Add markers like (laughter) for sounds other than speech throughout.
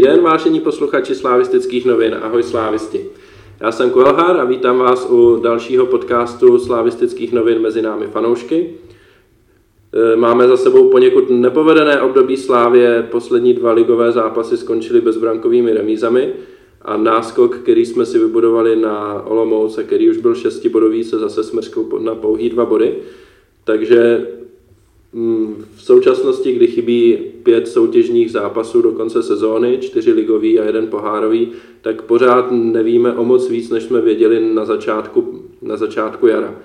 Den, vážení posluchači slávistických novin. Ahoj slávisti. Já jsem Kuelhar a vítám vás u dalšího podcastu slávistických novin mezi námi fanoušky. E, máme za sebou poněkud nepovedené období Slávě, poslední dva ligové zápasy skončily bezbrankovými remízami a náskok, který jsme si vybudovali na Olomouc a který už byl šestibodový, se zase smrskl na pouhý dva body. Takže v současnosti, kdy chybí pět soutěžních zápasů do konce sezóny, čtyři ligový a jeden pohárový, tak pořád nevíme o moc víc, než jsme věděli na začátku, na začátku jara. E,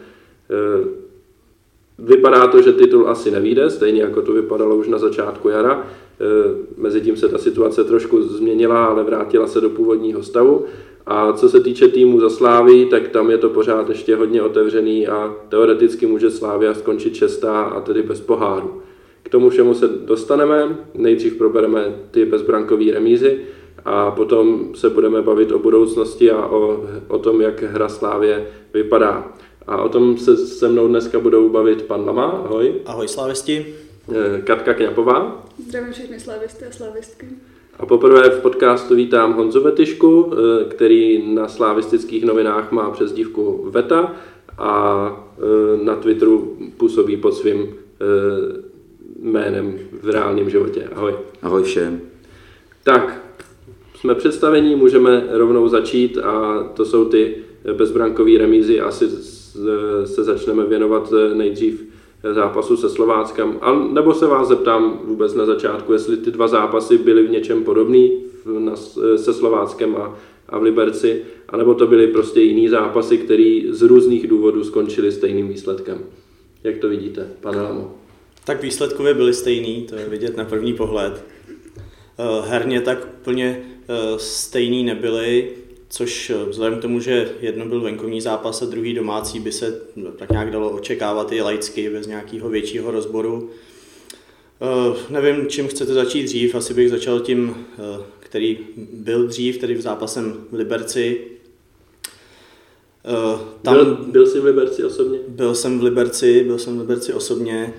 vypadá to, že titul asi nevíde, stejně jako to vypadalo už na začátku jara. E, Mezitím se ta situace trošku změnila, ale vrátila se do původního stavu. A co se týče týmu za Slávy, tak tam je to pořád ještě hodně otevřený a teoreticky může Slávia skončit šestá a tedy bez poháru. K tomu všemu se dostaneme, nejdřív probereme ty bezbrankové remízy a potom se budeme bavit o budoucnosti a o, o tom, jak hra Slávě vypadá. A o tom se se mnou dneska budou bavit pan Lama, ahoj. Ahoj slávisti. Eh, Katka Kňapová. Zdravím všechny slavisty a slavistky. A poprvé v podcastu vítám Honzu Vetyšku, eh, který na slavistických novinách má přezdívku Veta a eh, na Twitteru působí pod svým jménem v reálném životě. Ahoj. Ahoj všem. Tak, jsme představení, můžeme rovnou začít a to jsou ty bezbrankové remízy. Asi se začneme věnovat nejdřív zápasu se Slováckem. A nebo se vás zeptám vůbec na začátku, jestli ty dva zápasy byly v něčem podobný se Slováckem a, a v Liberci, anebo to byly prostě jiný zápasy, které z různých důvodů skončily stejným výsledkem. Jak to vidíte, pane Lamo? Tak výsledkově byly stejný, to je vidět na první pohled. Eh, herně tak úplně eh, stejný nebyly, což eh, vzhledem k tomu, že jedno byl venkovní zápas a druhý domácí, by se tak nějak dalo očekávat i laicky, bez nějakého většího rozboru. Nevím, čím chcete začít dřív, asi bych začal tím, který byl dřív, tedy v zápasem v Liberci. Tam, byl, byl jsi v Liberci osobně? Byl jsem v Liberci, byl jsem v Liberci osobně.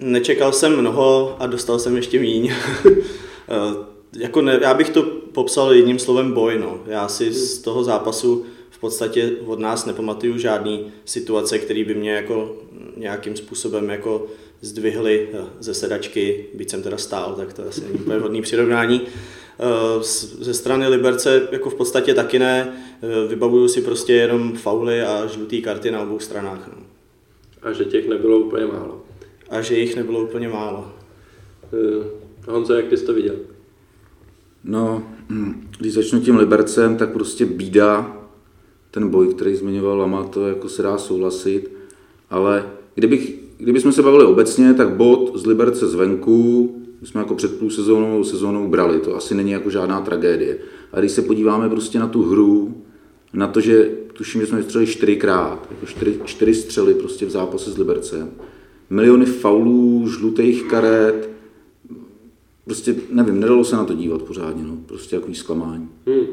Nečekal jsem mnoho a dostal jsem ještě míň. (laughs) jako ne, já bych to popsal jedním slovem boj. No. Já si z toho zápasu v podstatě od nás nepamatuju žádný situace, které by mě jako nějakým způsobem jako zdvihly eh, ze sedačky, byť jsem teda stál, tak to asi není úplně vhodný přirovnání. Eh, ze strany Liberce jako v podstatě taky ne, eh, vybavuju si prostě jenom fauly a žluté karty na obou stranách. No. A že těch nebylo úplně málo. A že jich nebylo úplně málo. Honzo, jak ty jsi to viděl? No, hm, když začnu tím Libercem, tak prostě bída, ten boj, který zmiňoval Lama, to jako se dá souhlasit, ale kdybych, kdybychom se bavili obecně, tak bod z Liberce zvenku, my jsme jako před půl sezónou, sezónou brali, to asi není jako žádná tragédie. A když se podíváme prostě na tu hru, na to, že tuším, že jsme vystřelili čtyřikrát, jako čtyři, čtyři střely prostě v zápase s Libercem, miliony faulů, žlutých karet, prostě nevím, nedalo se na to dívat pořádně, no, prostě jako zklamání. Hmm.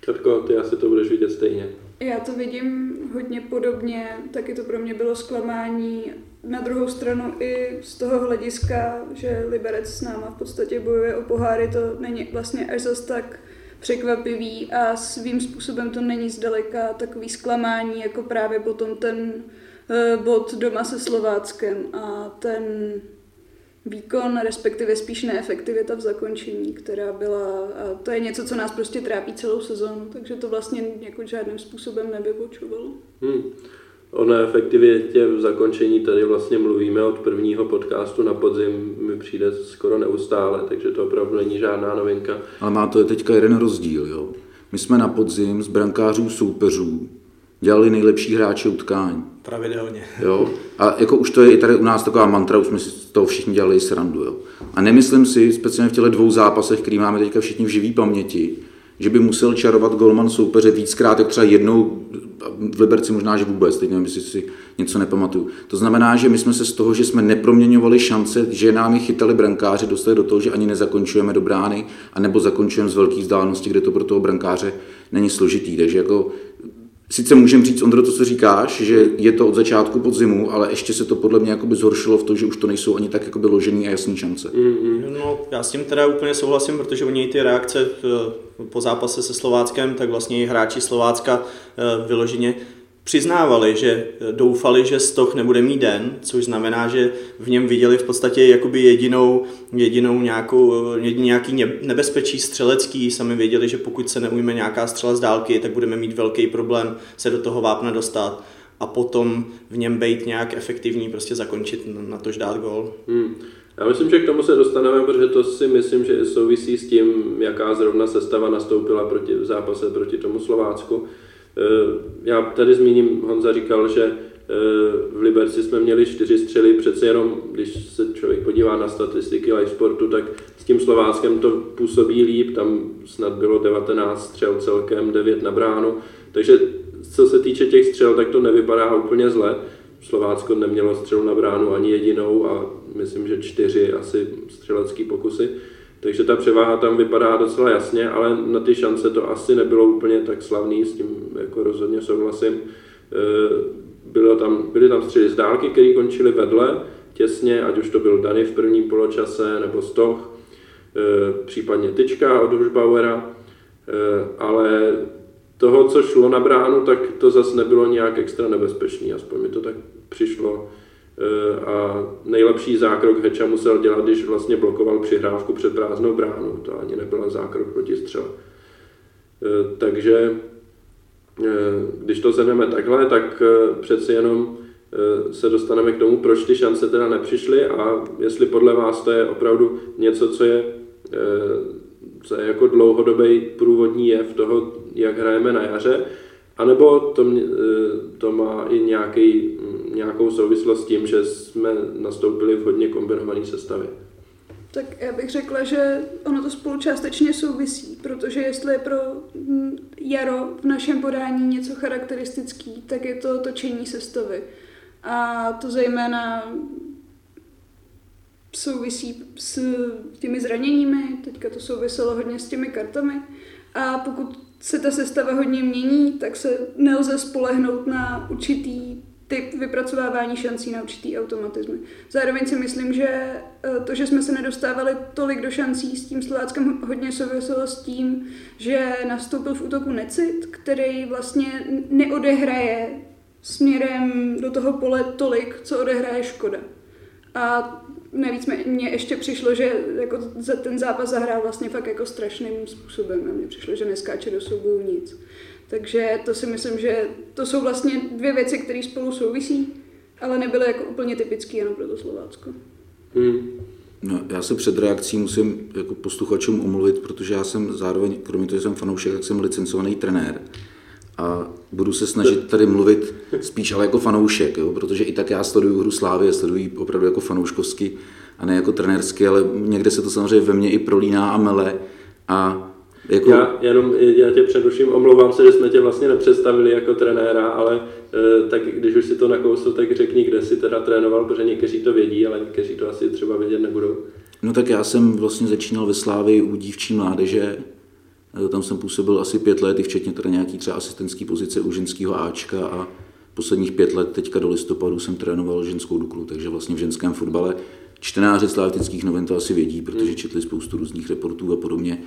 Katko, ty asi to budeš vidět stejně. Já to vidím hodně podobně, taky to pro mě bylo zklamání. Na druhou stranu i z toho hlediska, že Liberec s náma v podstatě bojuje o poháry, to není vlastně až zas tak překvapivý a svým způsobem to není zdaleka takový zklamání, jako právě potom ten eh, bod doma se Slováckem a ten výkon, respektive spíš neefektivita v zakončení, která byla, a to je něco, co nás prostě trápí celou sezónu, takže to vlastně jako žádným způsobem nevybočovalo. Hmm. O neefektivitě v zakončení tady vlastně mluvíme od prvního podcastu na podzim, mi přijde skoro neustále, takže to opravdu není žádná novinka. Ale má to teďka jeden rozdíl, jo. My jsme na podzim z brankářů soupeřů dělali nejlepší hráče utkání. Pravidelně. Jo? A jako už to je i tady u nás taková mantra, už jsme si toho všichni dělali srandu. Jo? A nemyslím si, speciálně v těchto dvou zápasech, který máme teďka všichni v živý paměti, že by musel čarovat golman soupeře víckrát, jak třeba jednou v Liberci možná, že vůbec, teď nevím, jestli si něco nepamatuju. To znamená, že my jsme se z toho, že jsme neproměňovali šance, že nám je chytali brankáři, dostali do toho, že ani nezakončujeme do brány, anebo zakončujeme z velké vzdálenosti, kde to pro toho brankáře není složitý. Takže jako sice můžeme říct, Ondro, to, co říkáš, že je to od začátku podzimu, ale ještě se to podle mě jakoby zhoršilo v tom, že už to nejsou ani tak jakoby ložený a jasný šance. Mm-hmm. No, já s tím teda úplně souhlasím, protože oni ty reakce po zápase se Slováckem, tak vlastně i hráči Slovácka eh, vyloženě přiznávali, že doufali, že Stoch nebude mít den, což znamená, že v něm viděli v podstatě jakoby jedinou, jedinou nějakou, jediný nějaký nebezpečí střelecký, sami věděli, že pokud se neujme nějaká střela z dálky, tak budeme mít velký problém se do toho vápna dostat a potom v něm být nějak efektivní, prostě zakončit na tož dát gol. Hmm. Já myslím, že k tomu se dostaneme, protože to si myslím, že souvisí s tím, jaká zrovna sestava nastoupila proti, v zápase proti tomu Slovácku. Eh, já tady zmíním, Honza říkal, že eh, v Liberci jsme měli čtyři střely, přece jenom, když se člověk podívá na statistiky live sportu, tak s tím Slováckem to působí líp, tam snad bylo 19 střel celkem, 9 na bránu, takže co se týče těch střel, tak to nevypadá úplně zle. Slovácko nemělo střelu na bránu ani jedinou a myslím, že čtyři asi střelecký pokusy. Takže ta převáha tam vypadá docela jasně, ale na ty šance to asi nebylo úplně tak slavný, s tím jako rozhodně souhlasím. E, bylo tam, byly tam střely z dálky, které končily vedle, těsně, ať už to byl Dany v prvním poločase, nebo Stoch, e, případně Tyčka od Hušbauera, e, ale toho, co šlo na bránu, tak to zase nebylo nějak extra nebezpečný, aspoň mi to tak přišlo. Eh, a nejlepší zákrok Heča musel dělat, když vlastně blokoval přihrávku před prázdnou bránu. To ani nebyla zákrok proti střele. Eh, takže eh, když to zhrneme takhle, tak přeci jenom se dostaneme k tomu, proč ty šance teda nepřišly a jestli podle vás to je opravdu něco, co je, co je jako dlouhodobý průvodní jev toho, jak hrajeme na jaře, anebo to, to má i nějaký nějakou souvislost s tím, že jsme nastoupili v hodně kombinované sestavě. Tak já bych řekla, že ono to spolu částečně souvisí, protože jestli je pro jaro v našem podání něco charakteristický, tak je to točení sestavy. A to zejména souvisí s těmi zraněními, teďka to souviselo hodně s těmi kartami. A pokud se ta sestava hodně mění, tak se nelze spolehnout na určitý typ vypracovávání šancí na určitý automatizmy. Zároveň si myslím, že eh, to, že jsme se nedostávali tolik do šancí s tím Slováckem hodně souviselo s tím, že nastoupil v útoku Necit, který vlastně neodehraje směrem do toho pole tolik, co odehraje Škoda. A navíc mně ještě přišlo, že jako za ten zápas zahrál vlastně fakt jako strašným způsobem. A mně přišlo, že neskáče do souboju nic. Takže to si myslím, že to jsou vlastně dvě věci, které spolu souvisí, ale nebyly jako úplně typické jenom pro to Slovácko. Hmm. No, já se před reakcí musím jako posluchačům omluvit, protože já jsem zároveň, kromě toho, že jsem fanoušek, tak jsem licencovaný trenér. A budu se snažit tady mluvit spíš ale jako fanoušek, jo? protože i tak já sleduju hru Slávy, a sleduji opravdu jako fanouškovsky a ne jako trenérsky, ale někde se to samozřejmě ve mně i prolíná a mele. A jako... Já jenom já tě předuším, omlouvám se, že jsme tě vlastně nepředstavili jako trenéra, ale e, tak když už si to nakousl, tak řekni, kde jsi teda trénoval, protože někteří to vědí, ale někteří to asi třeba vědět nebudou. No tak já jsem vlastně začínal ve Slávii u dívčí mládeže, tam jsem působil asi pět let, i včetně teda nějaký třeba asistentský pozice u ženského Ačka a posledních pět let, teďka do listopadu jsem trénoval ženskou Duklu, takže vlastně v ženském fotbale čtenáři slavistických novin to asi vědí, protože hmm. četli spoustu různých reportů a podobně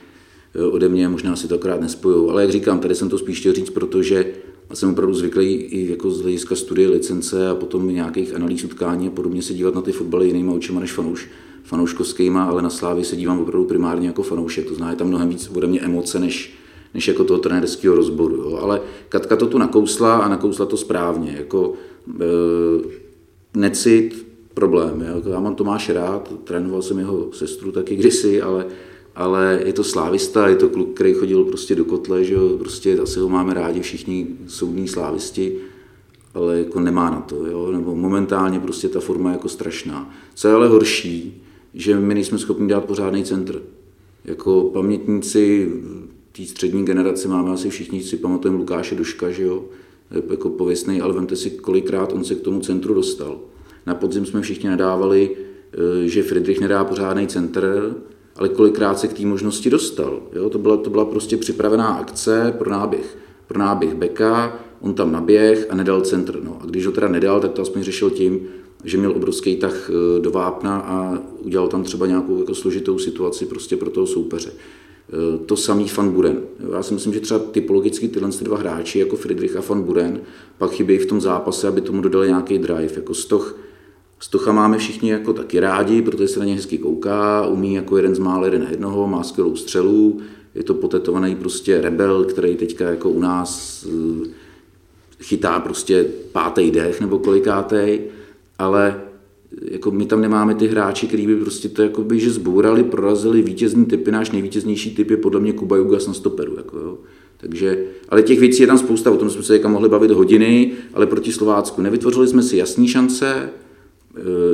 ode mě, možná si to akorát nespojou. Ale jak říkám, tady jsem to spíš chtěl říct, protože jsem opravdu zvyklý i jako z hlediska studie licence a potom nějakých analýz utkání a podobně se dívat na ty fotbaly jinýma očima než fanouš, fanouškovskýma, ale na Slávy se dívám opravdu primárně jako fanoušek, to znamená, je tam mnohem víc ode mě emoce než, než jako toho trenérského rozboru. Jo. Ale Katka to tu nakousla a nakousla to správně. Jako, e, necit, problém. Jo. Já mám Tomáše rád, trénoval jsem jeho sestru taky kdysi, ale ale je to slávista, je to kluk, který chodil prostě do kotle, že jo, prostě asi ho máme rádi všichni soudní slávisti, ale jako nemá na to, jo, nebo momentálně prostě ta forma je jako strašná. Co je ale horší, že my nejsme schopni dát pořádný centr. Jako pamětníci té střední generace máme asi všichni si pamatujeme Lukáše Duška, že jo, jako pověstný, ale vemte si, kolikrát on se k tomu centru dostal. Na podzim jsme všichni nadávali, eh, že Friedrich nedá pořádný centr, ale kolikrát se k té možnosti dostal. Jo? To, byla, to byla prostě připravená akce pro náběh. Pro náběh beka, on tam naběh a nedal centr. No. A když ho teda nedal, tak to aspoň řešil tím, že měl obrovský tah eh, do vápna a udělal tam třeba nějakou jako složitou situaci prostě pro toho soupeře. Eh, to samý Van Buren. Já si myslím, že třeba typologicky tyhle dva hráči, jako Friedrich a Van Buren, pak chybějí v tom zápase, aby tomu dodali nějaký drive. Jako Stoch, Stocha máme všichni jako taky rádi, protože se na ně hezky kouká, umí jako jeden z mála jeden na jednoho, má skvělou střelu, je to potetovaný prostě rebel, který teďka jako u nás eh, chytá prostě pátý dech nebo kolikátej, ale jako my tam nemáme ty hráči, kteří by prostě to jako by, že zbourali, prorazili vítězný typy. Náš nejvítěznější typ je podle mě Kuba Jugas na stoperu. Jako jo. Takže, ale těch věcí je tam spousta, o tom jsme se mohli bavit hodiny, ale proti Slovácku nevytvořili jsme si jasné šance, e,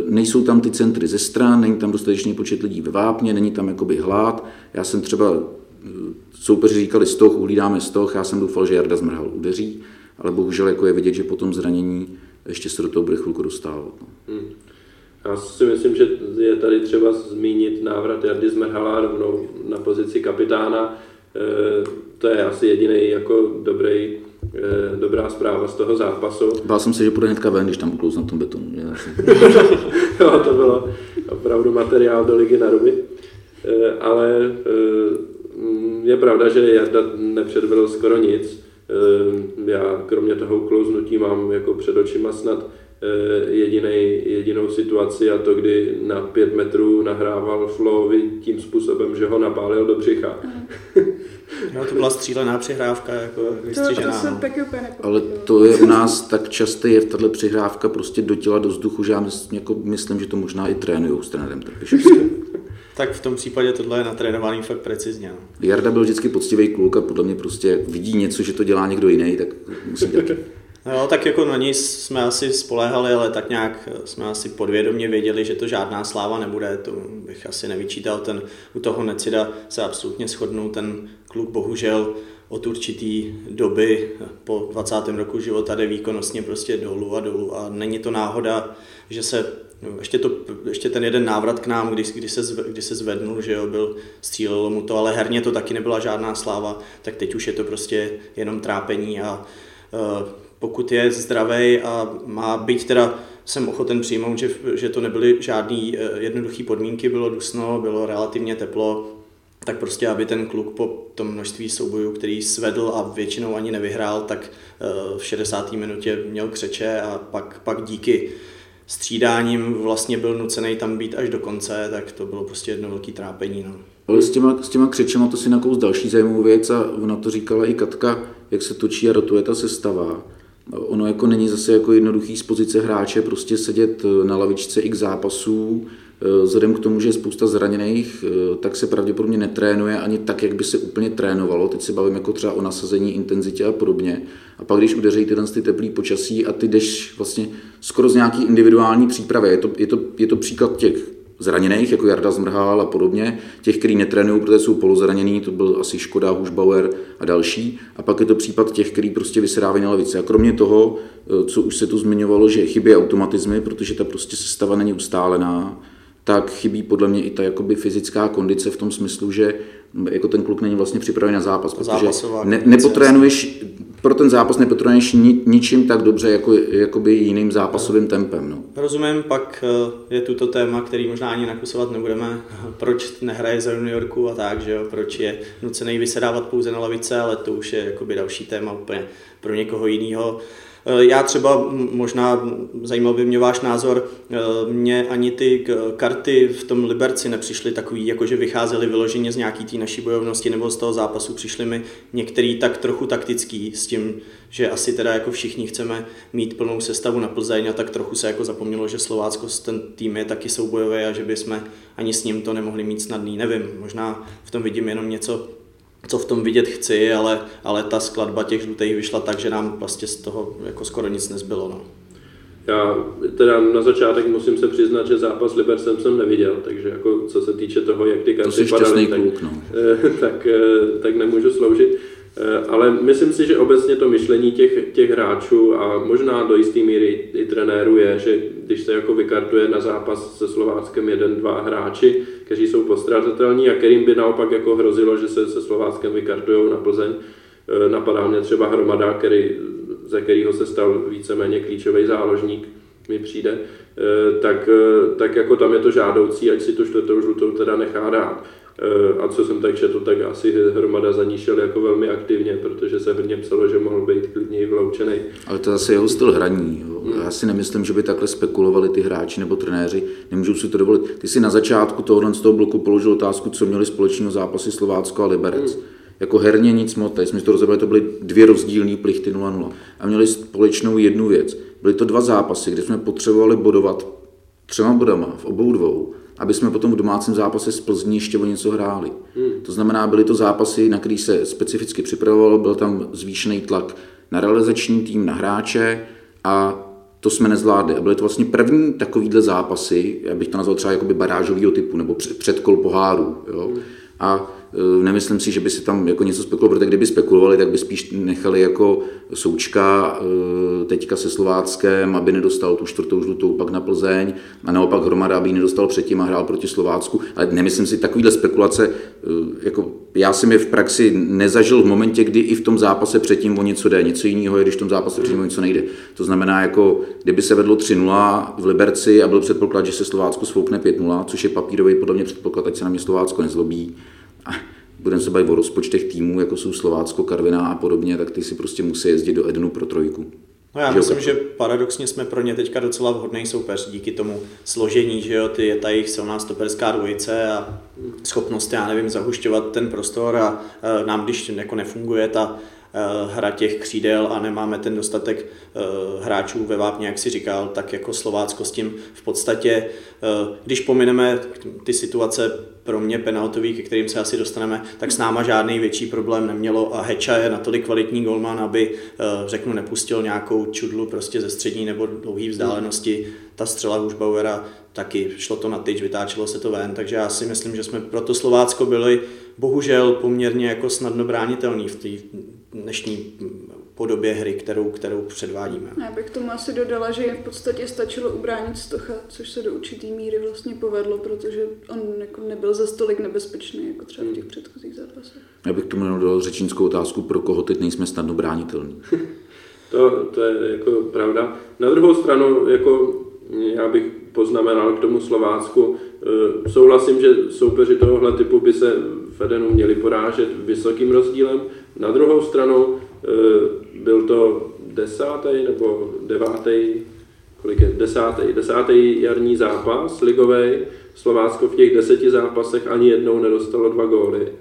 nejsou tam ty centry ze stran, není tam dostatečný počet lidí ve vápně, není tam jakoby hlad. Já jsem třeba, e, soupeři říkali stoch, uhlídáme stoch, já jsem doufal, že Jarda Zmrhal udeří, ale bohužel jako je vidět, že po tom zranění ještě se do toho bude chvilku dostávat. No. Hmm. Já si myslím, že je tady třeba zmínit návrat Jardy Zmerhala rovnou na pozici kapitána. E, to je asi jediný jako dobrý, e, dobrá zpráva z toho zápasu. Bál jsem se, že půjde hnedka ven, když tam uklouz na tom betonu. (laughs) jo, to bylo opravdu materiál do ligy na ruby. E, ale je pravda, že Jarda nepředvedl skoro nic. Já kromě toho uklouznutí mám jako před očima snad Eh, jedinej, jedinou situaci a to, kdy na pět metrů nahrával Flovi tím způsobem, že ho napálil do břicha. (laughs) no, to byla střílená přihrávka, jako to, to jsem no. taky úplně Ale to je u nás tak časté, je tahle přihrávka prostě do těla, do vzduchu, že já myslím, jako myslím že to možná i trénují s trenérem Trpišovským. (laughs) tak v tom případě tohle je natrénovaný fakt precizně. No. Jarda byl vždycky poctivý kluk a podle mě prostě vidí něco, že to dělá někdo jiný, tak musí dělat. No, tak jako na ní jsme asi spoléhali, ale tak nějak jsme asi podvědomě věděli, že to žádná sláva nebude, to bych asi nevyčítal. Ten, u toho Necida se absolutně shodnul, ten kluk bohužel od určitý doby po 20. roku života jde výkonnostně prostě dolů a dolů a není to náhoda, že se ještě, to, ještě ten jeden návrat k nám, kdy, kdy, se, zve, kdy se zvednul, že jo, byl, střílelo mu to, ale herně to taky nebyla žádná sláva, tak teď už je to prostě jenom trápení a uh, pokud je zdravý a má být teda, jsem ochoten přijmout, že, že to nebyly žádné eh, jednoduché podmínky, bylo dusno, bylo relativně teplo, tak prostě, aby ten kluk po tom množství soubojů, který svedl a většinou ani nevyhrál, tak eh, v 60. minutě měl křeče a pak, pak díky střídáním vlastně byl nucený tam být až do konce, tak to bylo prostě jedno velké trápení. No. Ale s těma, s těma křečema to si nakous další zajímavou věc a ona to říkala i Katka, jak se točí a rotuje ta sestava Ono jako není zase jako jednoduchý z pozice hráče prostě sedět eh, na lavičce x zápasů, vzhledem k tomu, že je spousta zraněných, eh, tak se pravděpodobně netrénuje ani tak, jak by se úplně trénovalo. Teď se bavím jako třeba o nasazení, intenzitě a podobně. A pak, když udeří tyhle ty teplý počasí a ty jdeš vlastně skoro z nějaký individuální přípravy, je to, je to, je to příklad těch zraněných, jako Jarda Zmrhal a podobně, těch, kteří netrénují, protože jsou polozranění, to byl asi Škoda, Hušbauer a další. A pak je to případ těch, kteří prostě vysedávají na levici. A kromě toho, eh, co už se tu zmiňovalo, že chybí automatizmy, protože ta prostě sestava není ustálená, tak chybí podle mě i ta jakoby fyzická kondice v tom smyslu, že jako ten kluk není vlastně připravený na zápas, protože ne, nepotrénuješ, pro ten zápas nepotrénuješ ni, ničím tak dobře, jako jakoby jiným zápasovým tempem. No. Rozumím, pak eh, je tu to téma, který možná ani nakusovat nebudeme, (laughs) proč nehraje za juniorku a tak, že jo, proč je nucený vysedávat pouze na lavice, ale to už je jakoby další téma úplně pro někoho jiného. Eh, já třeba možná, zajímal by mě váš názor, eh, mě ani ty karty v tom Liberci nepřišly takový, jakože vycházely vyloženě z nějaký té naší bojovnosti nebo z toho zápasu, přišly mi některý tak trochu taktický s tím, že asi teda jako všichni chceme mít plnou sestavu na Plzeň a tak trochu se jako zapomnělo, že Slovácko ten tým je taky soubojové a že bychom ani s ním to nemohli mít snadný. Nevím, možná v tom vidím jenom něco co v tom vidět chci, ale, ale ta skladba těch žlutých vyšla tak, že nám vlastně z toho jako skoro nic nezbylo. No. Já teda na začátek musím se přiznat, že zápas Libercem jsem neviděl, takže jako co se týče toho, jak ty karty padaly, tak, kluk, no. (laughs) tak, eh, tak nemůžu sloužit. Eh, ale myslím si, že obecně to myšlení těch, těch hráčů a možná do jisté míry i trenérů je, že když se jako vykartuje na zápas se Slováckem jeden, dva hráči, kteří jsou postradatelní a kterým by naopak jako hrozilo, že se se Slováckem vykartují na Plzeň. Eh, napadá mě třeba Hromada, který ze kterého se stal víceméně klíčový záložník, mi přijde, eh, tak, tak jako tam je to žádoucí, ať si tu čtvrtou žlutou teda nechá dát. A co jsem tak četl, tak asi hromada za ní šel jako velmi aktivně, protože se hodně psalo, že mohl být klidněji vyloučený. Ale to je zase jeho styl hraní. Jo. Já si nemyslím, že by takhle spekulovali ty hráči nebo trenéři. Nemůžou si to dovolit. Ty si na začátku tohohle z toho bloku položil otázku, co měli společného zápasy Slovácko a Liberec. Hmm. Jako herně nic moc, tady jsme to rozebrali, to byly dvě rozdílné plichty 0-0. A měli společnou jednu věc. Byly to dva zápasy, kde jsme potřebovali bodovat třema bodama v obou dvou aby jsme potom v domácím zápase z Plzní ještě o něco hráli. Hmm. To znamená, byly to zápasy, na který se specificky připravovalo, byl tam zvýšený tlak na realizační tým, na hráče a to jsme nezvládli. A byly to vlastně první takovýhle zápasy, já bych to nazval třeba jakoby barážového typu, nebo předkol poháru. Jo? Hmm. A nemyslím si, že by si tam jako něco spekulovali, protože kdyby spekulovali, tak by spíš nechali jako Součka eh, teďka se Slováckem, aby nedostal tu čtvrtou žlutou pak na Plzeň a naopak Hromada, aby ji nedostal předtím a hrál proti Slovácku. Ale nemyslím si takovýhle spekulace, eh, jako já jsem je v praxi nezažil v momentě, kdy i v tom zápase předtím o něco jde. Něco jiného je, když v tom zápase předtím o něco nejde. To znamená, jako kdyby se vedlo 3-0 v Liberci a byl předpoklad, že se Slovácko svoukne 5-0, což je papírový podle mě předpoklad, ať se na mě Slovácko nezlobí, budeme se bavit o rozpočtech týmů, jako jsou Slovácko, Karviná a podobně, tak ty si prostě musí jezdit do Edenu pro trojku. No já že myslím, že paradoxně jsme pro ně teďka docela vhodný soupeř díky tomu složení, že jo, ty je ta jejich silná stoperská dvojice a schopnost, já nevím, zahušťovat ten prostor a e, nám, když jako nefunguje ta hra těch křídel a nemáme ten dostatek e, hráčů ve vápně, jak si říkal, tak jako Slovácko s tím v podstatě, když pomineme ty situace pro mě penaltový, ke kterým se asi dostaneme, tak s náma žádný větší problém nemělo a Heča je natolik kvalitní golman, aby, eh, řeknu, nepustil nějakou čudlu prostě ze střední nebo dlouhé vzdálenosti. Ta střela Hušbauera taky šlo to na tyč, vytáčelo se to ven, takže já si myslím, že jsme pro to Slovácko byli bohužel poměrně jako snadno bránitelný v té dnešní podobě hry, kterou, kterou předvádíme. Já bych tomu asi dodala, že v podstatě stačilo ubránit Stocha, což se do určitý míry vlastně povedlo, protože on jako nebyl za stolik nebezpečný, jako třeba v těch předchozích zápasech. Já bych tomu dodal řečnickou otázku, pro koho teď nejsme snadno bránitelní. (laughs) to, to je jako pravda. Na druhou stranu, jako já bych poznamenal k tomu Slovácku, souhlasím, že soupeři tohohle typu by se v Edenu měli porážet vysokým rozdílem. Na druhou stranu e, byl to desátý nebo devátý, kolik je, desátý, desátý jarní zápas ligový. Slovácko v těch deseti zápasech ani jednou nedostalo dva góly e,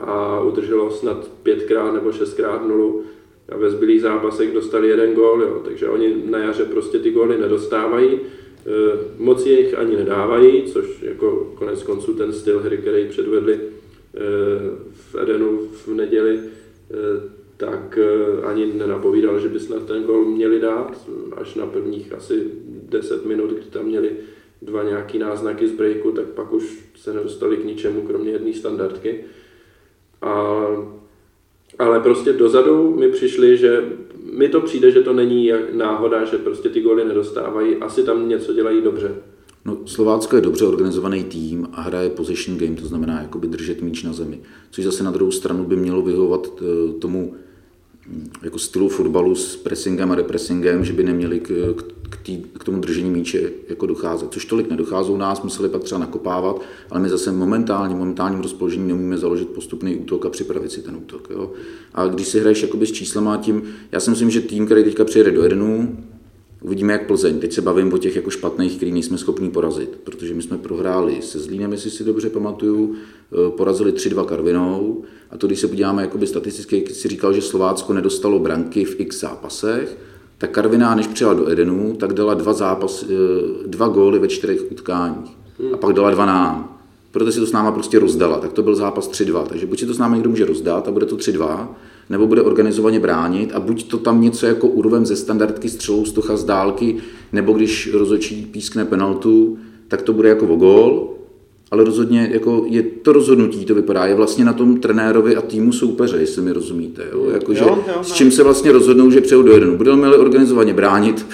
a udrželo snad pětkrát nebo šestkrát nulu a ve zbylých zápasech dostali jeden gól, jo. takže oni na jaře prostě ty góly nedostávají, e, moc jich ani nedávají, což jako konec konců ten styl hry, který předvedli e, v Edenu v neděli, tak eh, ani nenapovídal, že by snad ten gol měli dát, až na prvních asi 10 minut, kdy tam měli dva nějaký náznaky z breaku, tak pak už se nedostali k ničemu, kromě jedné standardky. A, ale prostě dozadu mi přišli, že mi to přijde, že to není náhoda, že prostě ty goly nedostávají, asi tam něco dělají dobře. No, Slovácko je dobře organizovaný tým a hraje position game, to znamená jakoby držet míč na zemi, což zase na druhou stranu by mělo vyhovovat eh, tomu jako stylu fotbalu s pressingem a repressingem, že by neměli k, k, tý, k tomu držení míče jako docházet. Což tolik nedochází u nás, museli pak třeba nakopávat, ale my zase momentálně, momentálním rozpoložením neumíme založit postupný útok a připravit si ten útok. Jo. A když si hraješ jakoby s číslama tím, já si myslím, že tým, který teďka přijede do Edenu, Uvidíme, jak Plzeň. Teď se bavím o těch jako špatných, který nejsme schopni porazit, protože my jsme prohráli se Zlínem, jestli si dobře pamatuju, eh, porazili 3-2 Karvinou. A to, když se podíváme jakoby statisticky, si říkal, že Slovácko nedostalo branky v x zápasech, tak Karviná, než přijela do Edenu, tak dala dva, zápas, eh, dva góly ve čtyřech utkáních. A pak dala dva nám. Proto si to s náma prostě rozdala. Tak to byl zápas 3-2. Takže buď si to s námi někdo může rozdat a bude to 3-2, nebo bude organizovaně bránit a buď to tam něco jako úroveň ze standardky střelou stocha z dálky, nebo když rozočí pískne penaltu, tak to bude jako o gól, ale rozhodně jako je to rozhodnutí, to vypadá, je vlastně na tom trenérovi a týmu soupeře, jestli mi rozumíte. Jo? Jako, jo, jo, s čím se vlastně rozhodnou, že přejou do jednu. Budeme organizovaně bránit,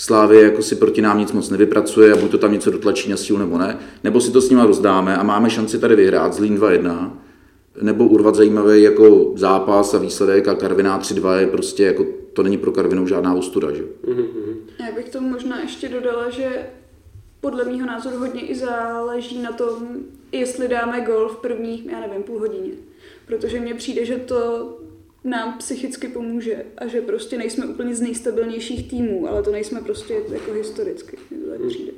Slávě jako si proti nám nic moc nevypracuje a buď to tam něco dotlačí na sílu nebo ne, nebo si to s nima rozdáme a máme šanci tady vyhrát Zlín 2-1, nebo urvat zajímavý jako zápas a výsledek a Karviná 3-2 je prostě jako to není pro Karvinou žádná ostuda, že? Mm-hmm. Já bych tomu možná ještě dodala, že podle mého názoru hodně i záleží na tom, jestli dáme gol v prvních, já nevím, půl hodině. Protože mně přijde, že to nám psychicky pomůže a že prostě nejsme úplně z nejstabilnějších týmů, ale to nejsme prostě jako historicky, to tak přijde.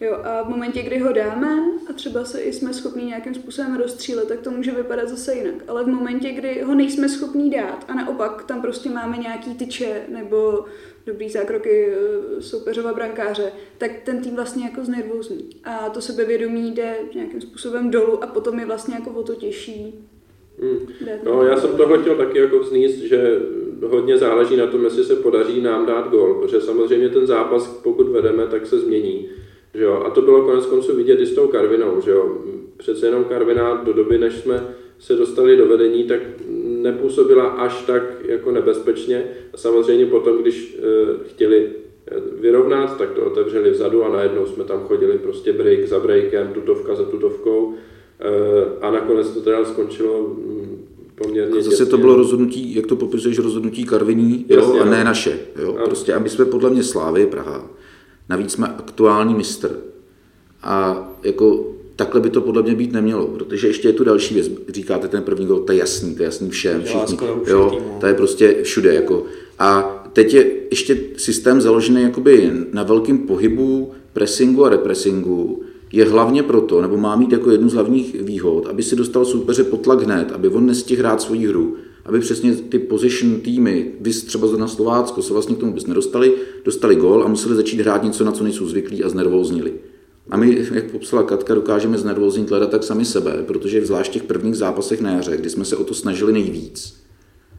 Jo, a v momentě, kdy ho dáme a třeba se i jsme schopni nějakým způsobem rozstřílet, tak to může vypadat zase jinak. Ale v momentě, kdy ho nejsme schopní dát a naopak tam prostě máme nějaký tyče nebo dobrý zákroky eh, soupeřova brankáře, tak ten tým vlastně jako znervózní. A to sebevědomí jde nějakým způsobem dolů a potom je vlastně jako o to těžší. Hmm. No, já jsem toho chtěl taky jako vzníst, že hodně záleží na tom, jestli se podaří nám dát gol, protože samozřejmě ten zápas, pokud vedeme, tak se změní. Že jo? A to bylo konec konců vidět i s tou Karvinou. Že jo? Přece jenom Karviná do doby, než jsme se dostali do vedení, tak nepůsobila až tak jako nebezpečně. A samozřejmě potom, když e, chtěli eh, vyrovnat, tak to otevřeli vzadu a najednou jsme tam chodili prostě break za breakem, tutovka za tutovkou e, a nakonec to teda skončilo mm, poměrně a zase děsně. to bylo rozhodnutí, jak to popisuješ, rozhodnutí Karviní, jo, Jasně, a ne naše. Jo? A... Prostě, aby jsme podle mě Slávy Praha Navíc jsme aktuální mistr. A jako takhle by to podle mě být nemělo, protože ještě je tu další věc. Říkáte ten první gol, to je jasný, to je jasný všem, všichni, jo, to je prostě všude. Jako. A teď je ještě systém založený jakoby na velkém pohybu, pressingu a repressingu, je hlavně proto, nebo má mít jako jednu z hlavních výhod, aby si dostal soupeře potlak hned, aby on nestihl hrát svoji hru, aby přesně ty position týmy, vy třeba na Slovácko, se vlastně k tomu vůbec nedostali, dostali gol a museli začít hrát něco, na co nejsou zvyklí a znervóznili. A my, jak popsala Katka, dokážeme znervóznit leda tak sami sebe, protože zvlášť v těch prvních zápasech na jaře, kdy jsme se o to snažili nejvíc,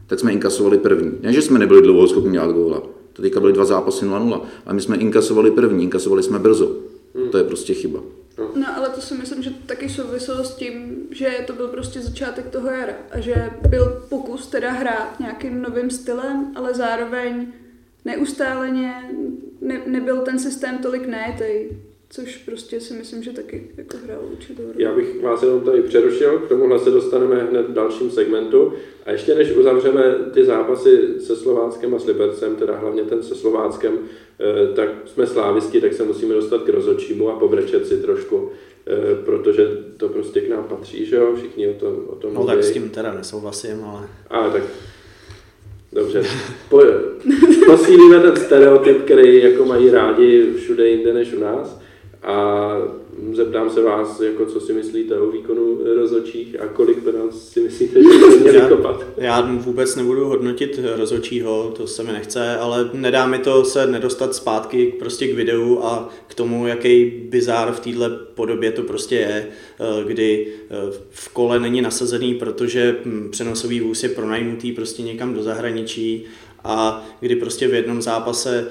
tak jsme inkasovali první. Ne, že jsme nebyli dlouho schopni dělat góla. To teďka byly dva zápasy 0-0, ale my jsme inkasovali první, inkasovali jsme brzo. To je prostě chyba. No, ale to si myslím, že taky souviselo s tím, že to byl prostě začátek toho jara a že byl pokus teda hrát nějakým novým stylem, ale zároveň neustáleně ne, nebyl ten systém tolik najetej, což prostě si myslím, že taky jako hrál určitou roli. Já bych vás jenom tady přerušil, k tomuhle se dostaneme hned v dalším segmentu. A ještě než uzavřeme ty zápasy se Slováckem a s Libercem, teda hlavně ten se Slováckem, eh, tak jsme slávisti, tak se musíme dostat k rozočímu a pobrečet si trošku, eh, protože to prostě k nám patří, že jo, všichni o tom, o tom No mluví. tak s tím teda nesouhlasím, ale... Ale tak Dobře. Po, posílíme ten stereotyp, který jako mají rádi všude jinde než u nás a zeptám se vás, jako co si myslíte o výkonu rozočích a kolik penalt si myslíte, že by měli kopat? Já vůbec nebudu hodnotit rozočího, to se mi nechce, ale nedá mi to se nedostat zpátky prostě k videu a k tomu, jaký bizár v této podobě to prostě je, eh, kdy eh, v kole není nasazený, protože hm, přenosový vůz je pronajmutý prostě někam do zahraničí a kdy prostě v jednom zápase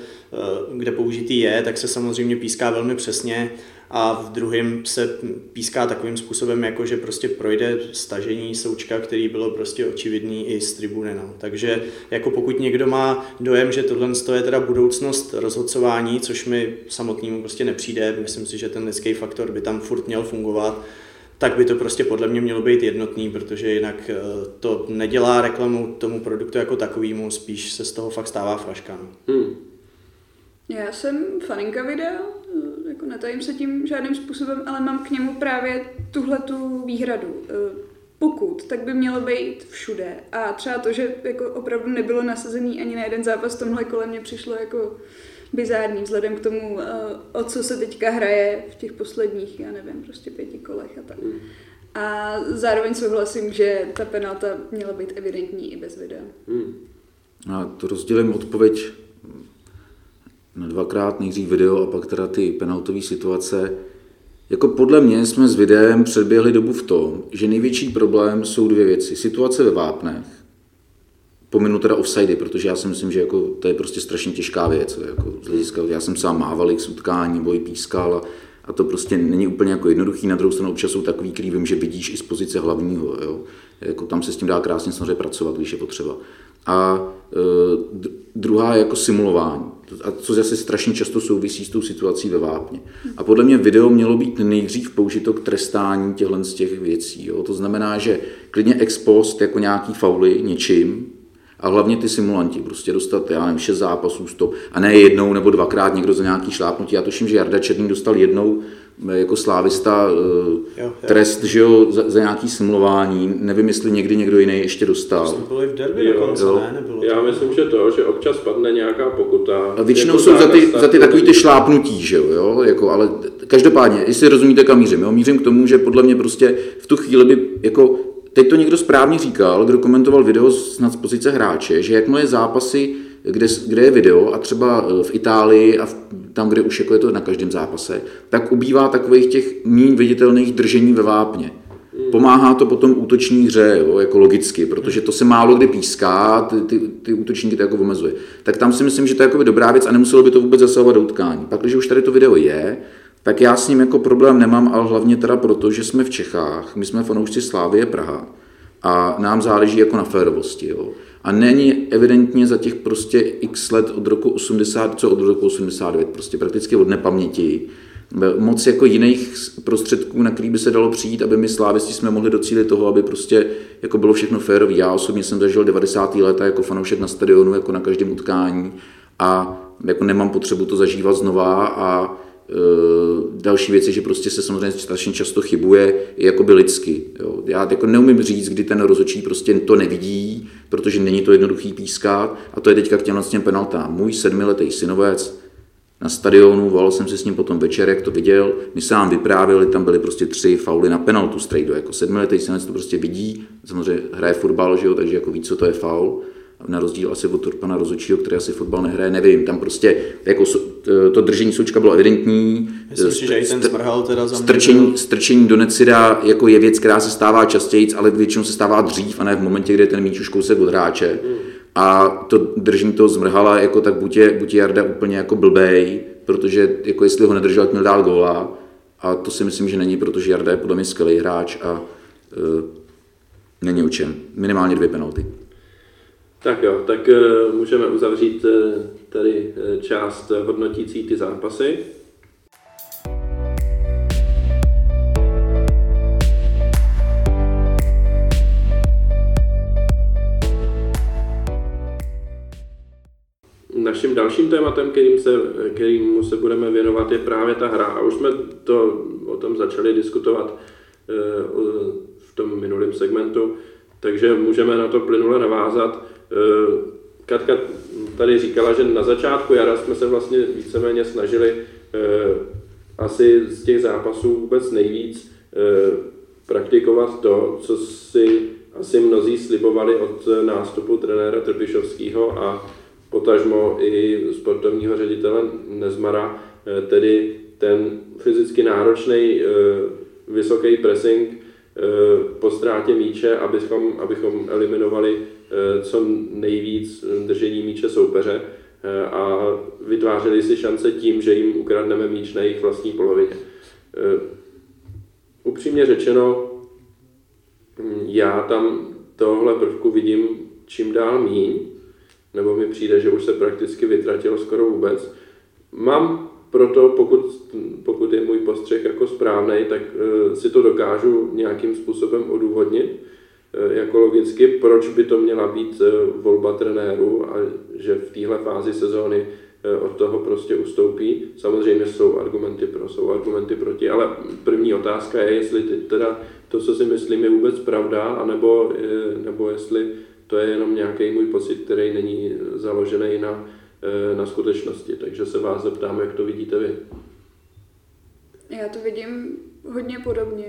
kde použitý je, tak se samozřejmě píská velmi přesně a v druhém se píská takovým způsobem, jako že prostě projde stažení součka, který bylo prostě očividný i z tribuny. No. Takže jako pokud někdo má dojem, že tohle je teda budoucnost rozhodcování, což mi samotnému prostě nepřijde, myslím si, že ten lidský faktor by tam furt měl fungovat, tak by to prostě podle mě mělo být jednotný, protože jinak eh, to nedělá reklamu tomu produktu jako takovému, spíš se z toho fakt stává fraška. No. Hmm. Já jsem faninka videa, jako netajím se tím žádným způsobem, ale mám k němu právě tuhle tu výhradu. Pokud, tak by mělo být všude. A třeba to, že jako opravdu nebylo nasazený ani na jeden zápas tomhle kole, mě přišlo jako bizární vzhledem k tomu, o co se teďka hraje v těch posledních, já nevím, prostě pěti kolech a tak. Hmm. A zároveň souhlasím, že ta penalta měla být evidentní i bez videa. Hmm. A to rozdělím odpověď na dvakrát, nejdřív video a pak teda ty penaltové situace. Jako podle mě jsme s videem předběhli dobu v tom, že největší problém jsou dvě věci. Situace ve vápnech, pominu teda offsidy, protože já si myslím, že jako to je prostě strašně těžká věc. Jako z hlediska, já jsem sám mával k utkání, boj pískal a, a, to prostě není úplně jako jednoduchý. Na druhou stranu občas jsou takový, který vím, že vidíš i z pozice hlavního. Jo. Jako tam se s tím dá krásně samozřejmě pracovat, když je potřeba. A e, druhá je jako simulování a co zase strašně často souvisí s tou situací ve vápně. A podle mě video mělo být nejdřív použito k trestání těchto z těch věcí. Jo. To znamená, že klidně ex post jako nějaký fauly něčím, A hlavně ty simulanti, prostě dostat, já nevím, šest zápasů, stop, a ne jednou nebo dvakrát někdo za nějaký šlápnutí. Já tuším, že Jarda Černý dostal jednou jako slávista jo, jo. trest, že jo, za, za nějaký simulování. Nevím, jestli někdy někdo jiný ještě dostal. Jsme byli v derby jo, dokonce, jo. ne? Nebylo Já to. myslím, že to, že občas padne nějaká pokuta. A většinou jako jsou za ty, za ty takový ty šlápnutí, že jo, jo? Jako, ale každopádně, jestli rozumíte, kam mířím, jo? mířím k tomu, že podle mě prostě v tu chvíli by jako Teď to někdo správně říkal, kdo komentoval video snad z pozice hráče, že jakmile zápasy kde, kde je video a třeba e, v Itálii a v, tam, kde už jako je to na každém zápase, tak ubývá takových těch méně viditelných držení ve vápně. Pomáhá to potom útoční hře, jo, jako logicky, protože to se málo kdy píská, ty, ty, ty útočníky to jako omezuje. Tak tam si myslím, že to je jako dobrá věc a nemuselo by to vůbec zasahovat do utkání. Pak, když už tady to video je, tak já s ním jako problém nemám, ale hlavně teda proto, že jsme v Čechách, my jsme fanoušci Slávie Praha a nám záleží jako na férovosti. Jo. A není evidentně za těch prostě x let od roku 80, co od roku 89, prostě prakticky od nepaměti, moc jako jiných prostředků, na který by se dalo přijít, aby my slávisti jsme mohli docílit toho, aby prostě jako bylo všechno férové. Já osobně jsem zažil 90. léta jako fanoušek na stadionu, jako na každém utkání a jako nemám potřebu to zažívat znova a další věc je, že prostě se samozřejmě strašně často chybuje i jakoby lidsky. Jo. Já jako neumím říct, kdy ten rozhodčí prostě to nevidí, protože není to jednoduchý pískat a to je teďka k těm penaltám. Můj sedmiletý synovec na stadionu, volal jsem se s ním potom večer, jak to viděl, my se nám vyprávěli, tam byly prostě tři fauly na penaltu strejdu, jako sedmiletý synovec to prostě vidí, samozřejmě hraje fotbal, že jo, takže jako ví, co to je faul na rozdíl asi od pana Rozočího, který asi fotbal nehraje, nevím. Tam prostě jako to držení součka bylo evidentní. Myslím si, že i ten teda za strčení, strčení do necida jako je věc, která se stává častěji, ale většinou se stává dřív a ne v momentě, kdy je ten míč už kousek od hráče. Hmm. A to držení toho zmrhala, jako tak buď je, buď je Jarda úplně jako blbej, protože jako jestli ho nedržel, tak měl dát góla. A to si myslím, že není, protože Jarda je podle mě skvělý hráč a uh, není o čem. Minimálně dvě penalty. Tak jo, tak uh, můžeme uzavřít uh, tady uh, část hodnotící ty zápasy. Naším dalším tématem, kterým se, kterým se budeme věnovat, je právě ta hra. A už jsme to o tom začali diskutovat v tom minulém segmentu, takže můžeme na to plynule navázat. Eh, Katka tady říkala, že na začátku jara jsme se vlastně víceméně snažili eh, asi z těch zápasů vůbec nejvíc eh, praktikovat to, co si asi mnozí slibovali od nástupu trenéra Trpišovského a potažmo i sportovního ředitele Nezmara, tedy ten fyzicky náročný vysoký pressing po ztrátě míče, abychom, abychom eliminovali co nejvíc držení míče soupeře eh, a vytvářeli si šance tím, že jim ukradneme míč na jejich vlastní polovině. Eh, upřímně řečeno, hm, já tam tohle prvku vidím čím dál míň, nebo mi přijde, že už se prakticky vytratilo skoro vůbec. Mám proto, pokud, pokud je můj postřeh jako správný, tak si to dokážu nějakým způsobem odůvodnit, Eh, jako logicky, proč by to měla být eh, volba trenéru a že v téhle fázi sezóny eh, od toho prostě ustoupí. Samozřejmě jsou argumenty pro, jsou argumenty proti, ale první otázka je, jestli teda to, co si myslím, je vůbec pravda, anebo, nebo jestli to je jenom nějaký můj pocit, který není založený na, na skutečnosti. Takže se vás zeptám, jak to vidíte vy. Já to vidím hodně podobně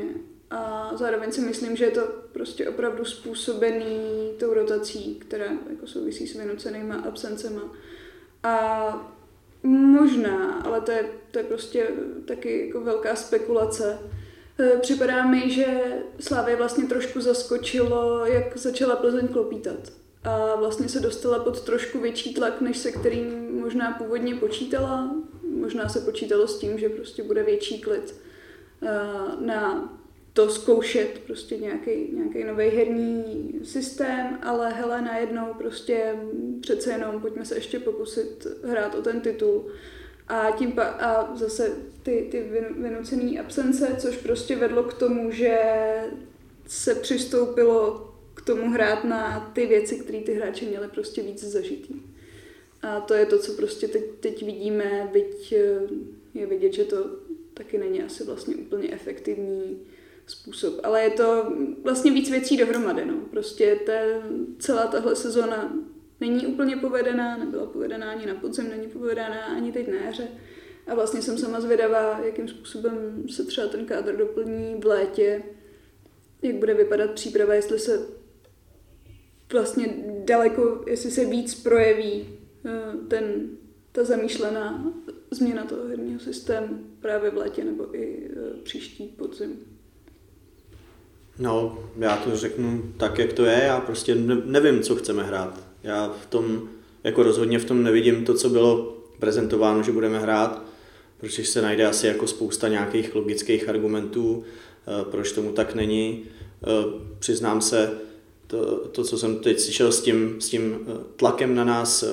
a zároveň si myslím, že je to prostě opravdu způsobený tou rotací, která jako souvisí s vynucenýma absencema. A možná, ale to je, to je prostě taky jako velká spekulace, e, Připadá mi, že Slávě vlastně trošku zaskočilo, jak začala Plzeň klopítat. A vlastně se dostala pod trošku větší tlak, než se kterým možná původně počítala. Možná se počítalo s tím, že prostě bude větší klid e, na to zkoušet, prostě nějaký, nějaký nový herní systém, ale hele, najednou prostě přece jenom pojďme se ještě pokusit hrát o ten titul. A, tím pa, a zase ty, ty vynucené absence, což prostě vedlo k tomu, že se přistoupilo k tomu hrát na ty věci, které ty hráči měli prostě víc zažitý. A to je to, co prostě teď, teď vidíme, byť eh, je vidět, že to taky není asi vlastně úplně efektivní způsob. Ale je to vlastně víc věcí dohromady. No. Prostě te, celá tahle sezona není úplně povedená, nebyla povedená ani na podzim, není povedená ani teď na jaře. A vlastně jsem sama zvědavá, jakým způsobem se třeba ten kádr doplní v létě, jak bude vypadat příprava, jestli se vlastně daleko, jestli se víc projeví eh, ten, ta zamýšlená změna toho herního systému právě v létě nebo i eh, příští podzim. No, já to řeknu tak, jak to je. Já prostě nevím, co chceme hrát. Já v tom, jako rozhodně v tom nevidím to, co bylo prezentováno, že budeme hrát, protože se najde asi jako spousta nějakých logických argumentů, eh, proč tomu tak není. Eh, přiznám se, to, to, co jsem teď slyšel s tím, s tím eh, tlakem na nás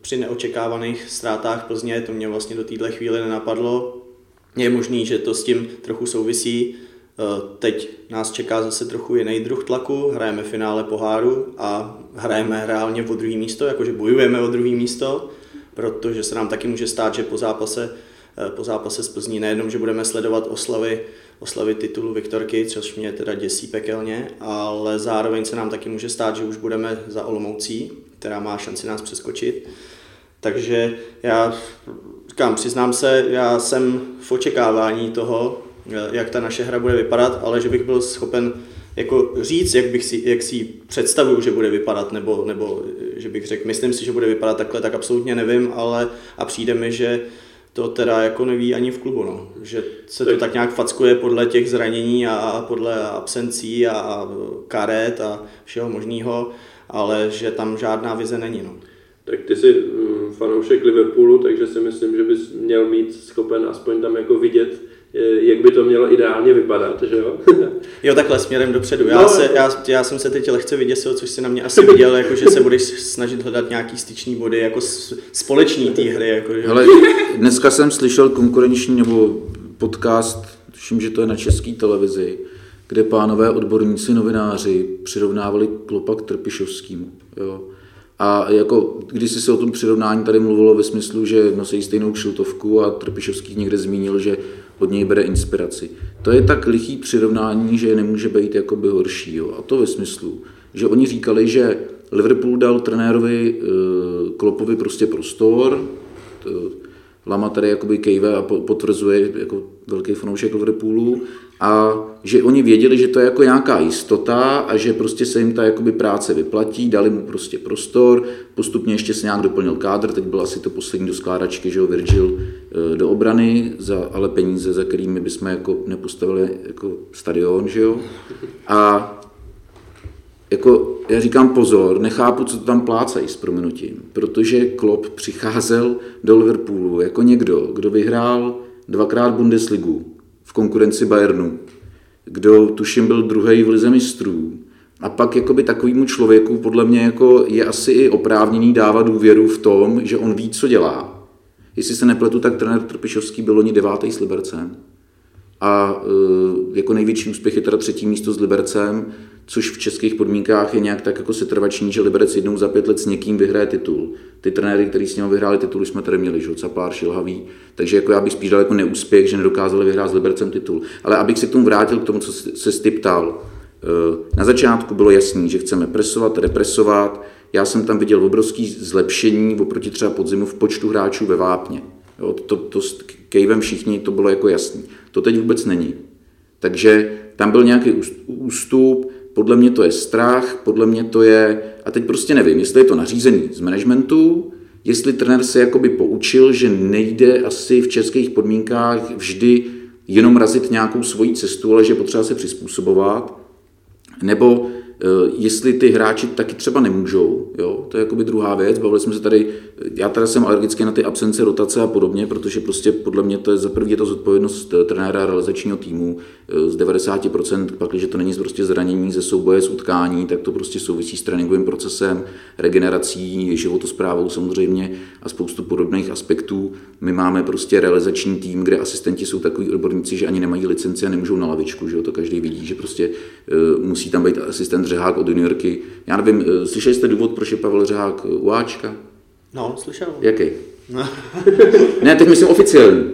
při neočekávaných ztrátách Plzně, to mě vlastně do téhle chvíle nenapadlo. Je možný, že to s tím trochu souvisí, teď nás čeká zase trochu jiný druh tlaku, hrajeme finále poháru a hrajeme reálně o druhé místo, jakože bojujeme o druhé místo, protože se nám taky může stát, že po zápase, eh, po zápase z Plzní nejenom, že budeme sledovat oslavy, oslavy titulu Viktorky, což mě teda děsí pekelně, ale zároveň se nám taky může stát, že už budeme za Olomoucí, která má šanci nás přeskočit. Takže já říkám, přiznám se, já jsem v očekávání toho, Eh, jak ta naše hra bude vypadat, ale že bych byl schopen jako říct, jak, bych si, jak si představuju, že bude vypadat, nebo, nebo eh, že bych řekl, myslím si, že bude vypadat takhle, tak absolutně nevím, ale a přijde mi, že to teda jako neví ani v klubu, no. že se to tak nějak fackuje podle těch zranění a podle absencí a karet a všeho možného, ale že tam žádná vize není. No. Tak ty jsi mm, fanoušek Liverpoolu, takže si myslím, že bys měl mít schopen aspoň tam jako vidět jak by to mělo ideálně vypadat, že jo? (laughs) jo, takhle směrem dopředu. Já, no, se, já, já jsem se teď lehce vyděsil, což si na mě asi viděl, jako, že se budeš snažit hledat nějaký styčný body, jako společný té hry. Jako, že? Hele, dneska jsem slyšel konkurenční nebo podcast, tuším, že to je na české televizi, kde pánové odborníci, novináři přirovnávali Klopa k Trpišovskému. Jo? A jako, když se o tom přirovnání tady mluvilo ve smyslu, že nosí stejnou kšiltovku a Trpišovský někde zmínil, že od něj bere inspiraci. To je tak lichý přirovnání, že nemůže být jakoby horší. Jo. A to ve smyslu, že oni říkali, že Liverpool dal trenérovi eh, Klopovi prostě prostor, Lama tady jakoby kejve a potvrzuje jako velký fanoušek Liverpoolu a že oni věděli, že to je jako nějaká jistota a že prostě se jim ta jakoby práce vyplatí, dali mu prostě prostor, postupně ještě se nějak doplnil kádr, teď byl asi to poslední do skládačky, že ho Virgil eh, do obrany, za, ale peníze, za kterými bychom jako nepostavili jako stadion, že jo. A jako já říkám pozor, nechápu, co to tam plácají s prominutím, protože Klopp přicházel do Liverpoolu jako někdo, kdo vyhrál dvakrát Bundesligu v konkurenci Bayernu, kdo tuším byl druhý v lize mistrů, a pak jakoby takovýmu člověku podle mě jako je asi i oprávněný dávat důvěru v tom, že on ví, co dělá. Jestli se nepletu, tak trenér Trpišovský byl oni devátý s Libercem. A e, jako největší úspěch je teda třetí místo s Libercem, což v českých podmínkách je nějak tak jako setrvační, že Liberec jednou za pět let s někým vyhraje titul. Ty trenéry, kteří s ním vyhráli titul, jsme tady měli, že Capár, Šilhavý. Takže jako já bych spíš dal jako neúspěch, že nedokázali vyhrát s Libercem titul. Ale abych se k tomu vrátil, k tomu, co se Stip ptal. E, na začátku bylo jasný, že chceme presovat, represovat. Já jsem tam viděl obrovský zlepšení oproti třeba podzimu v počtu hráčů ve Vápně. Jo, to, to, s Kejvem všichni, to bylo jako jasný. To teď vůbec není. Takže tam byl nějaký ústup, podle mě to je strach, podle mě to je, a teď prostě nevím, jestli je to nařízení z managementu, jestli trenér se jakoby poučil, že nejde asi v českých podmínkách vždy jenom razit nějakou svoji cestu, ale že potřeba se přizpůsobovat, nebo jestli ty hráči taky třeba nemůžou, jo, to je jakoby druhá věc, bavili jsme se tady, já teda jsem alergický na ty absence, rotace a podobně, protože prostě podle mě to je za první je to zodpovědnost eh, trenéra realizačního týmu eh, z 90%, pak, když to není prostě zranění ze souboje, z utkání, tak to prostě souvisí s tréninkovým procesem, regenerací, životosprávou samozřejmě a spoustu podobných aspektů. My máme prostě realizační tým, kde asistenti jsou takový odborníci, že ani nemají licenci a nemůžou na lavičku, že jo, to každý vidí, že prostě musí tam být asistent Řehák od juniorky. Já nevím, slyšeli jste důvod, proč je Pavel Řehák u Ačka? No, slyšel. Jaký? No. (laughs) ne, teď myslím oficiální.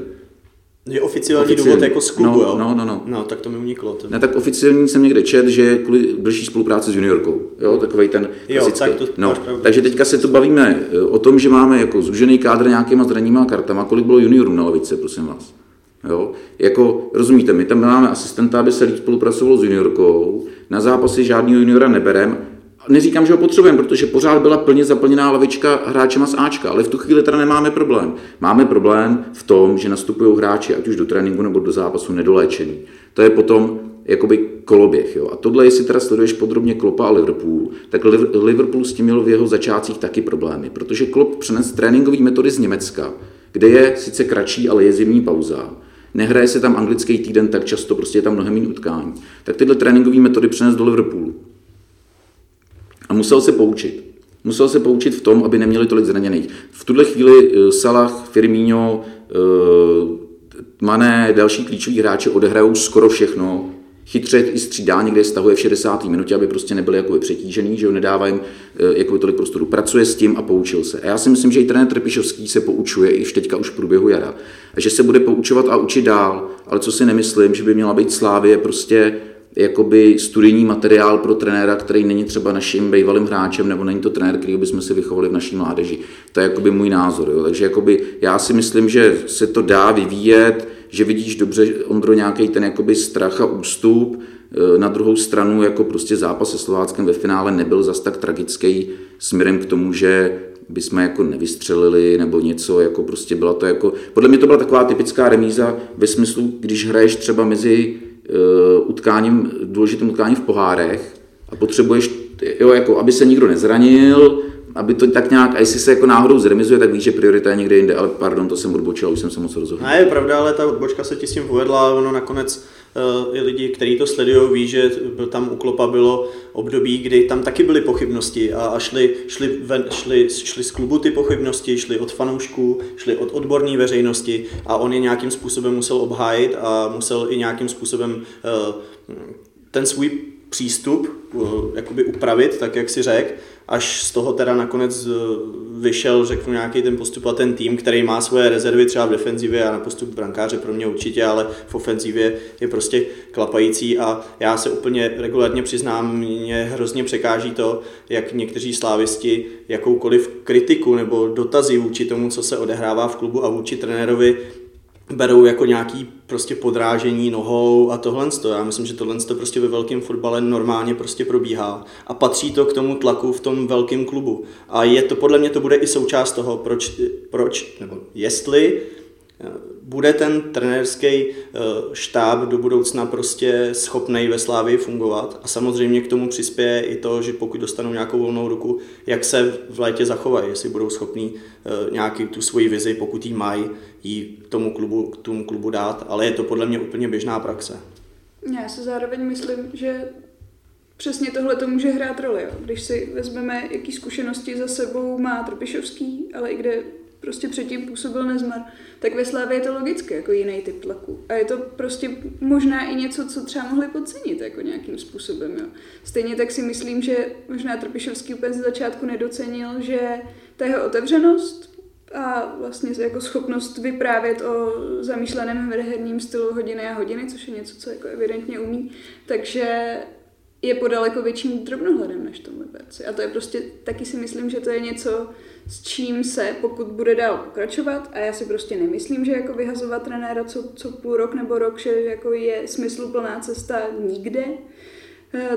Je oficiální, oficiální důvod jako z klubu, no, jo? No, no, no. No, tak to mi uniklo. To... Ne, tak oficiální jsem někde čet, že kvůli blížší spolupráci s juniorkou. Jo, takový ten klasický. Jo, tak to no, takže teďka se tu bavíme eh, o tom, že máme jako zúžený kádr nějakýma zraníma kartama. Kolik bylo juniorů na lavice, prosím vás? Jo? Jako, rozumíte, my tam máme asistenta, aby se líp spolupracovalo s juniorkou, na zápasy žádného juniora neberem, neříkám, že ho potřebujeme, protože pořád byla plně zaplněná lavička hráčema z Ačka, ale v tu chvíli teda nemáme problém. Máme problém v tom, že nastupují hráči, ať už do tréninku nebo do zápasu, nedoléčený. To je potom jakoby koloběh. Jo. A tohle, jestli teda sleduješ podrobně Klopa a Liverpool, tak Liverpool s tím měl v jeho začátcích taky problémy, protože Klop přenes tréninkové metody z Německa, kde je sice kratší, ale je zimní pauza, nehraje se tam anglický týden tak často, prostě je tam mnohem méně utkání, tak tyhle tréninkové metody přenes do Liverpoolu. A musel se poučit. Musel se poučit v tom, aby neměli tolik zraněných. V tuhle chvíli eh, Salah, Firmino, eh, Mané, další klíčoví hráči odehrajou skoro všechno. Chytře i střídá, někde stahuje v 60. minutě, aby prostě nebyli jako přetížený, že ho nedává jim eh, jako tolik prostoru. Pracuje s tím a poučil se. A já si myslím, že i trenér Trpišovský se poučuje i teďka už v průběhu jara. A že se bude poučovat a učit dál, ale co si nemyslím, že by měla být Slávě prostě jakoby studijní materiál pro trenéra, který není třeba naším bývalým hráčem, nebo není to trenér, který bychom si vychovali v naší mládeži. To je jakoby můj názor. Jo. Takže jakoby já si myslím, že se to dá vyvíjet, že vidíš dobře, Ondro, nějaký ten jakoby strach a ústup, e, na druhou stranu jako prostě zápas se Slováckem ve finále nebyl zas tak tragický směrem k tomu, že by jsme jako nevystřelili nebo něco, jako prostě byla to jako, podle mě to byla taková typická remíza ve smyslu, když hraješ třeba mezi uh, utkáním, důležitým utkáním v pohárech a potřebuješ, jo, jako, aby se nikdo nezranil, aby to tak nějak, a jestli se jako náhodou zremizuje, tak víš, že priorita je někde jinde, ale pardon, to jsem odbočil, už jsem se moc rozhodl. Ne, je pravda, ale ta odbočka se ti s tím povedla, ono nakonec uh, i lidi, kteří to sledují, ví, že tam u Klopa bylo období, kdy tam taky byly pochybnosti a, šli, šli, ven, šli, šli z klubu ty pochybnosti, šli od fanoušků, šli od odborné veřejnosti a on je nějakým způsobem musel obhájit a musel i nějakým způsobem uh, ten svůj přístup uh, jakoby upravit, tak jak si řekl, až z toho teda nakonec uh, vyšel, řeknu, nějaký ten postup a ten tým, který má svoje rezervy třeba v defenzivě a na postup brankáře pro mě určitě, ale v ofenzivě je prostě klapající a já se úplně regulárně přiznám, mě hrozně překáží to, jak někteří slávisti jakoukoliv kritiku nebo dotazy vůči tomu, co se odehrává v klubu a vůči trenérovi berou jako nějaký prostě podrážení nohou a tohle. Já myslím, že tohle prostě ve velkém fotbale normálně prostě probíhá a patří to k tomu tlaku v tom velkém klubu. A je to podle mě to bude i součást toho, proč, proč nebo jestli bude ten trenérský eh, štáb do budoucna prostě schopný ve Slávii fungovat a samozřejmě k tomu přispěje i to, že pokud dostanou nějakou volnou ruku, jak se v létě zachovají, jestli budou schopní eh, nějaký tu svoji vizi, pokud jí mají, jí tomu klubu, k tomu klubu dát, ale je to podle mě úplně běžná praxe. Já se zároveň myslím, že přesně tohle to může hrát roli. Jo. Když si vezmeme, jaký zkušenosti za sebou má Trpišovský, ale i kde prostě předtím působil Nezmar, tak ve Slávě je to logicky jako jiný typ tlaku. A je to prostě možná i něco, co třeba mohli podcenit jako nějakým způsobem. Jo. Stejně tak si myslím, že možná Trpišovský úplně z začátku nedocenil, že ta jeho otevřenost a vlastně jako schopnost vyprávět o zamýšleném herním stylu hodiny a hodiny, což je něco, co jako evidentně umí, takže je po daleko větším drobnohledem než tomu Liberci. A to je prostě, taky si myslím, že to je něco, s čím se, pokud bude dál pokračovat, a já si prostě nemyslím, že jako vyhazovat trenéra co, co půl rok nebo rok, že jako je smysluplná cesta nikde,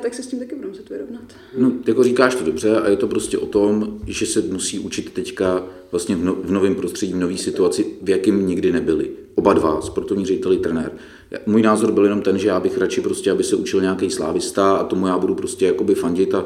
tak se s tím taky budeme muset vyrovnat. No, jako říkáš to dobře a je to prostě o tom, že se musí učit teďka vlastně v, no, v novém prostředí, v nové situaci, v jakém nikdy nebyli. Oba dva, sportovní ředitel trenér. Můj názor byl jenom ten, že já bych radši prostě, aby se učil nějaký slávista a tomu já budu prostě jakoby fandit a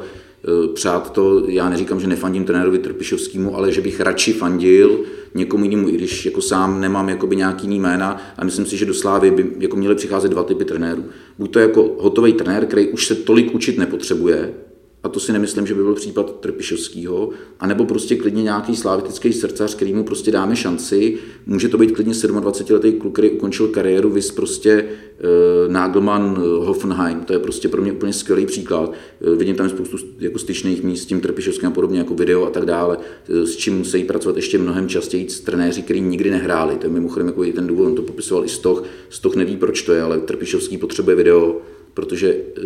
přát to, já neříkám, že nefandím trenérovi Trpišovskému, ale že bych radši fandil někomu jinému, i když jako sám nemám jakoby nějaký jiný jména a myslím si, že do Slávy by jako měly přicházet dva typy trenérů. Buď to jako hotový trenér, který už se tolik učit nepotřebuje, a to si nemyslím, že by byl případ Trpišovského, anebo prostě klidně nějaký slavistický srdcař, který mu prostě dáme šanci. Může to být klidně 27-letý kluk, který ukončil kariéru, vys prostě uh, Nagelmann Hoffenheim, to je prostě pro mě úplně skvělý příklad. Uh, vidím tam spoustu jako styčných míst s tím Trpišovským a podobně, jako video a tak dále, s čím musí pracovat ještě mnohem častěji trenéři, kteří nikdy nehráli. To je mimochodem jako ten důvod, on to popisoval i Stoch. Stoch neví, proč to je, ale Trpišovský potřebuje video, protože eh,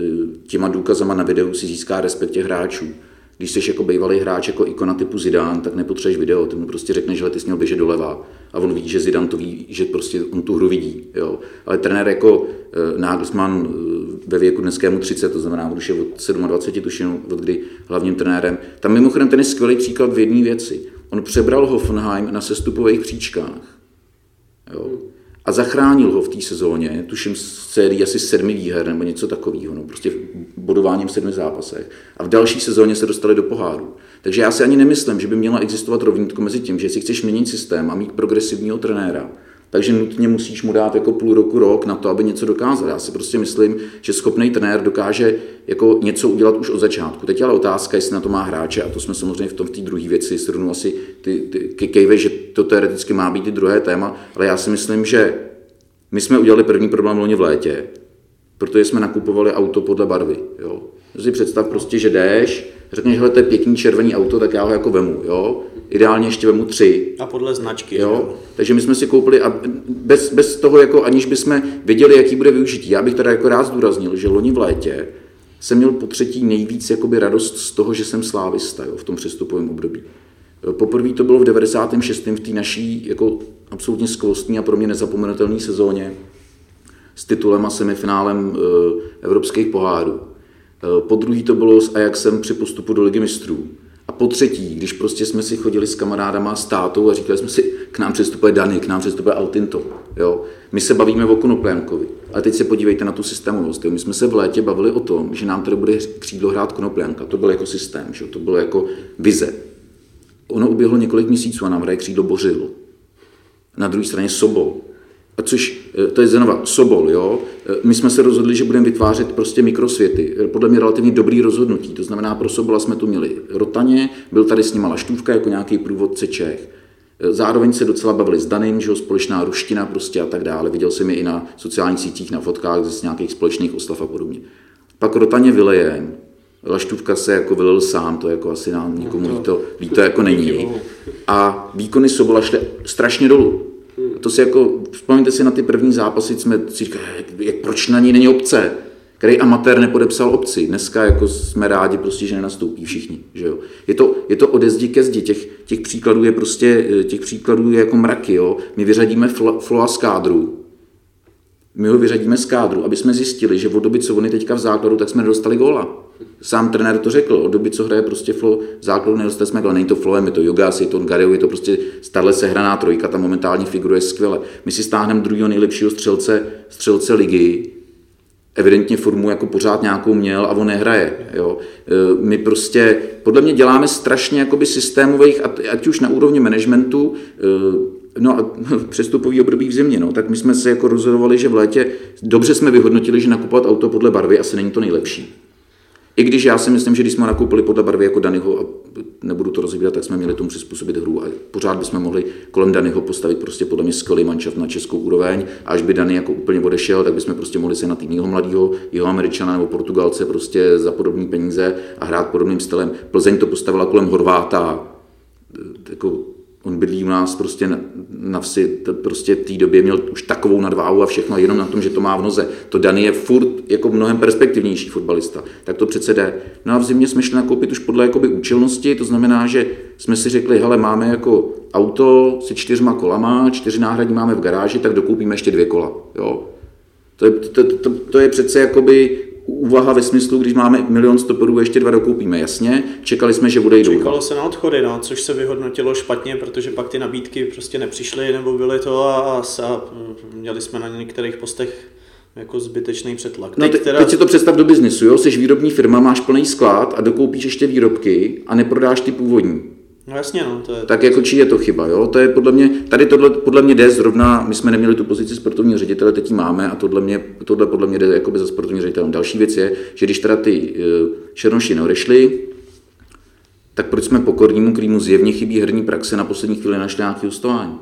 těma důkazama na videu si získá respekt těch hráčů. Když jsi jako bývalý hráč, jako ikona typu Zidane, tak nepotřebuješ video, ty mu prostě řekneš, že ty jsi měl běžet doleva a on ví, že Zidane to ví, že prostě on tu hru vidí. Jo. Ale trenér jako e, Nagelsmann e, ve věku dneskému 30, to znamená, když je od 27 tuším, od kdy hlavním trenérem, tam mimochodem ten je skvělý příklad v jedné věci. On přebral Hoffenheim na sestupových příčkách. Jo a zachránil ho v té sezóně, tuším z sérii asi sedmi výher nebo něco takového, no, prostě bodováním v sedmi zápasech. A v další sezóně se dostali do poháru. Takže já si ani nemyslím, že by měla existovat rovnítko mezi tím, že si chceš měnit systém a mít progresivního trenéra, takže nutně musíš mu dát jako půl roku, rok na to, aby něco dokázal. Já si prostě myslím, že schopný trenér dokáže jako něco udělat už od začátku. Teď ale otázka, jestli na to má hráče, a to jsme samozřejmě v tom v té druhé věci srovnu asi ty, ty kejve, že to teoreticky má být i druhé téma, ale já si myslím, že my jsme udělali první problém loni v létě, protože jsme nakupovali auto podle barvy. Jo. Si představ prostě, že jdeš, řekneš, že to je pěkný červený auto, tak já ho jako vemu. Jo ideálně ještě vemu tři. A podle značky. Jo? jo? Takže my jsme si koupili a bez, bez toho, jako aniž bychom věděli, jaký bude využití. Já bych teda jako rád zdůraznil, že loni v létě jsem měl po třetí nejvíc jakoby radost z toho, že jsem slávista jo, v tom přestupovém období. Poprvé to bylo v 96. v té naší jako absolutně skvostní a pro mě nezapomenutelné sezóně s titulem a semifinálem eh, evropských pohárů. Eh, po druhý to bylo s Ajaxem při postupu do ligy mistrů. A po třetí, když prostě jsme si chodili s kamarádama, s tátou a říkali jsme si, k nám přestupuje Dany, k nám přestupuje Altinto. Jo? My se bavíme o Konoplянkovi. Ale teď se podívejte na tu systémovost. Jo? My jsme se v létě bavili o tom, že nám tady bude křídlo hrát Konoplянka. To byl jako systém, že? to bylo jako vize. Ono uběhlo několik měsíců a nám hraje křídlo Bořil. Na druhé straně Sobol což eh, to je znova Sobol, jo. Eh, my jsme se rozhodli, že budeme vytvářet prostě mikrosvěty. Eh, podle mě relativně dobrý rozhodnutí. To znamená, pro Sobola jsme tu měli Rotaně, byl tady s nima Laštůvka jako nějaký průvodce Čech. Zároveň se docela bavili s Danem, že jo, společná ruština prostě a tak dále. Viděl jsem je i na sociálních sítích, na fotkách z nějakých společných oslav a podobně. Pak Rotaně vylejem, Laštůvka se jako vylil sám, to jako asi nám nikomu no to, líto jako není. A výkony Sobola šly strašně dolů. To si jako, vzpomeňte si na ty první zápasy, jsme si říkali, jak, proč na ní není obce, který amatér nepodepsal obci. Dneska jako jsme rádi, prostě, že nenastoupí všichni. Že jo? Je, to, je to ode zdi ke zdi. Těch, těch příkladů je prostě, těch příkladů je jako mraky. Jo? My vyřadíme Floa z kádru, my ho vyřadíme z kádru, aby jsme zjistili, že od doby, co oni teďka v základu, tak jsme nedostali góla. Sám trenér to řekl, od doby, co hraje prostě Flo v základu, nedostali jsme góla. Není to Floem, je to Yogas, je to Gareu, je to prostě stále sehraná trojka, ta momentální figuruje skvěle. My si stáhneme druhého nejlepšího střelce, střelce ligy, evidentně formu jako pořád nějakou měl a on nehraje. Jo. E, my prostě, podle mě děláme strašně jakoby systémových, ať už na úrovni managementu, e, No a (laughs) přestupový období v zimě, no, tak my jsme se jako rozhodovali, že v létě dobře jsme vyhodnotili, že nakupovat auto podle barvy asi není to nejlepší. I když já si myslím, že když jsme nakoupili podle barvy jako Danyho, a nebudu to rozvíjet, tak jsme měli tomu přizpůsobit hru a pořád bychom mohli kolem Danyho postavit prostě podle mě skvělý manšaft na českou úroveň. A až by Dany jako úplně odešel, tak bychom prostě mohli se na tým mladého, jeho američana nebo Portugalce prostě za podobné peníze a hrát podobným stylem. Plzeň to postavila kolem Horváta, jako on bydlí u nás prostě na, na vsi, to prostě v té době měl už takovou nadváhu a všechno, jenom na tom, že to má v noze. To Dani je furt jako mnohem perspektivnější fotbalista, tak to přece jde. No a v zimě jsme šli nakoupit už podle jakoby účelnosti, to znamená, že jsme si řekli, hele, máme jako auto se čtyřma kolama, čtyři náhradní máme v garáži, tak dokoupíme ještě dvě kola. Jo? To je, to, to, to je přece jakoby úvaha ve smyslu, když máme milion stoperů, ještě dva dokoupíme, jasně. Čekali jsme, že bude jít Čekalo se na odchody, no, což se vyhodnotilo špatně, protože pak ty nabídky prostě nepřišly, nebo byly to a, a, a měli jsme na některých postech jako zbytečný přetlak. No teď, teda... teď si to představ do biznisu, jo? Jsi výrobní firma, máš plný sklad a dokoupíš ještě výrobky a neprodáš ty původní. No jasně, no, to je... Tak jako či je to chyba, jo? To je podle mě, tady tohle podle mě jde zrovna, my jsme neměli tu pozici sportovního ředitele, teď ji máme a tohle, mě, tohle podle mě jde jakoby za sportovní ředitelem. Další věc je, že když teda ty uh, černoši neodešli, tak proč jsme pokornímu, kterýmu zjevně chybí herní praxe, na poslední chvíli našli nějaký hostování?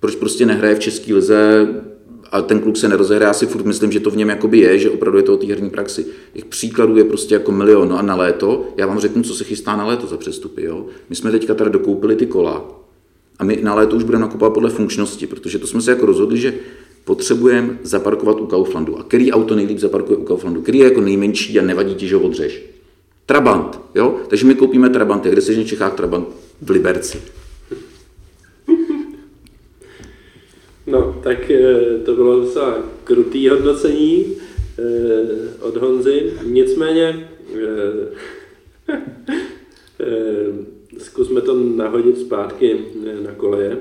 Proč prostě nehraje v české lize a ten kluk se nerozehraje, já si furt myslím, že to v něm jakoby je, že opravdu je to o té herní praxi. Těch příkladů je prostě jako milion. No a na léto, já vám řeknu, co se chystá na léto za přestupy. Jo? My jsme teďka tady dokoupili ty kola a my na léto už budeme nakupovat podle funkčnosti, protože to jsme se jako rozhodli, že potřebujeme zaparkovat u Kauflandu. A který auto nejlíp zaparkuje u Kauflandu? Který je jako nejmenší a nevadí ti, že ho odřeš? Trabant, jo? Takže my koupíme Trabant. Kde se v Čechách Trabant? V Liberci. No, tak eh, to bylo docela krutý hodnocení eh, od Honzy. Nicméně eh, (laughs) zkusme to nahodit zpátky na koleje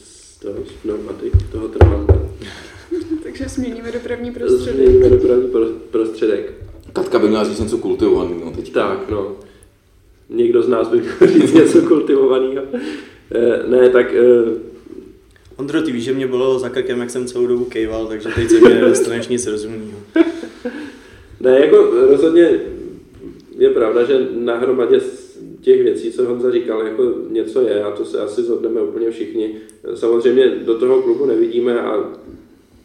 z toho z pneumatik, toho Trabanta. (laughs) Takže změníme dopravní prostředek. Změníme dopravní prostředek. Katka by měla říct něco kultivovaného teď. Tak, no. Někdo z nás by měl říct něco kultivovaného. Ne, tak Ondro, ty víš, že mě bylo za krkem, jak jsem celou dobu kejval, takže teď se mě nedostaneš nic rozumného. Ne, jako rozhodně je pravda, že na hromadě těch věcí, co Honza říkal, jako něco je a to se asi zhodneme úplně všichni. Samozřejmě do toho klubu nevidíme a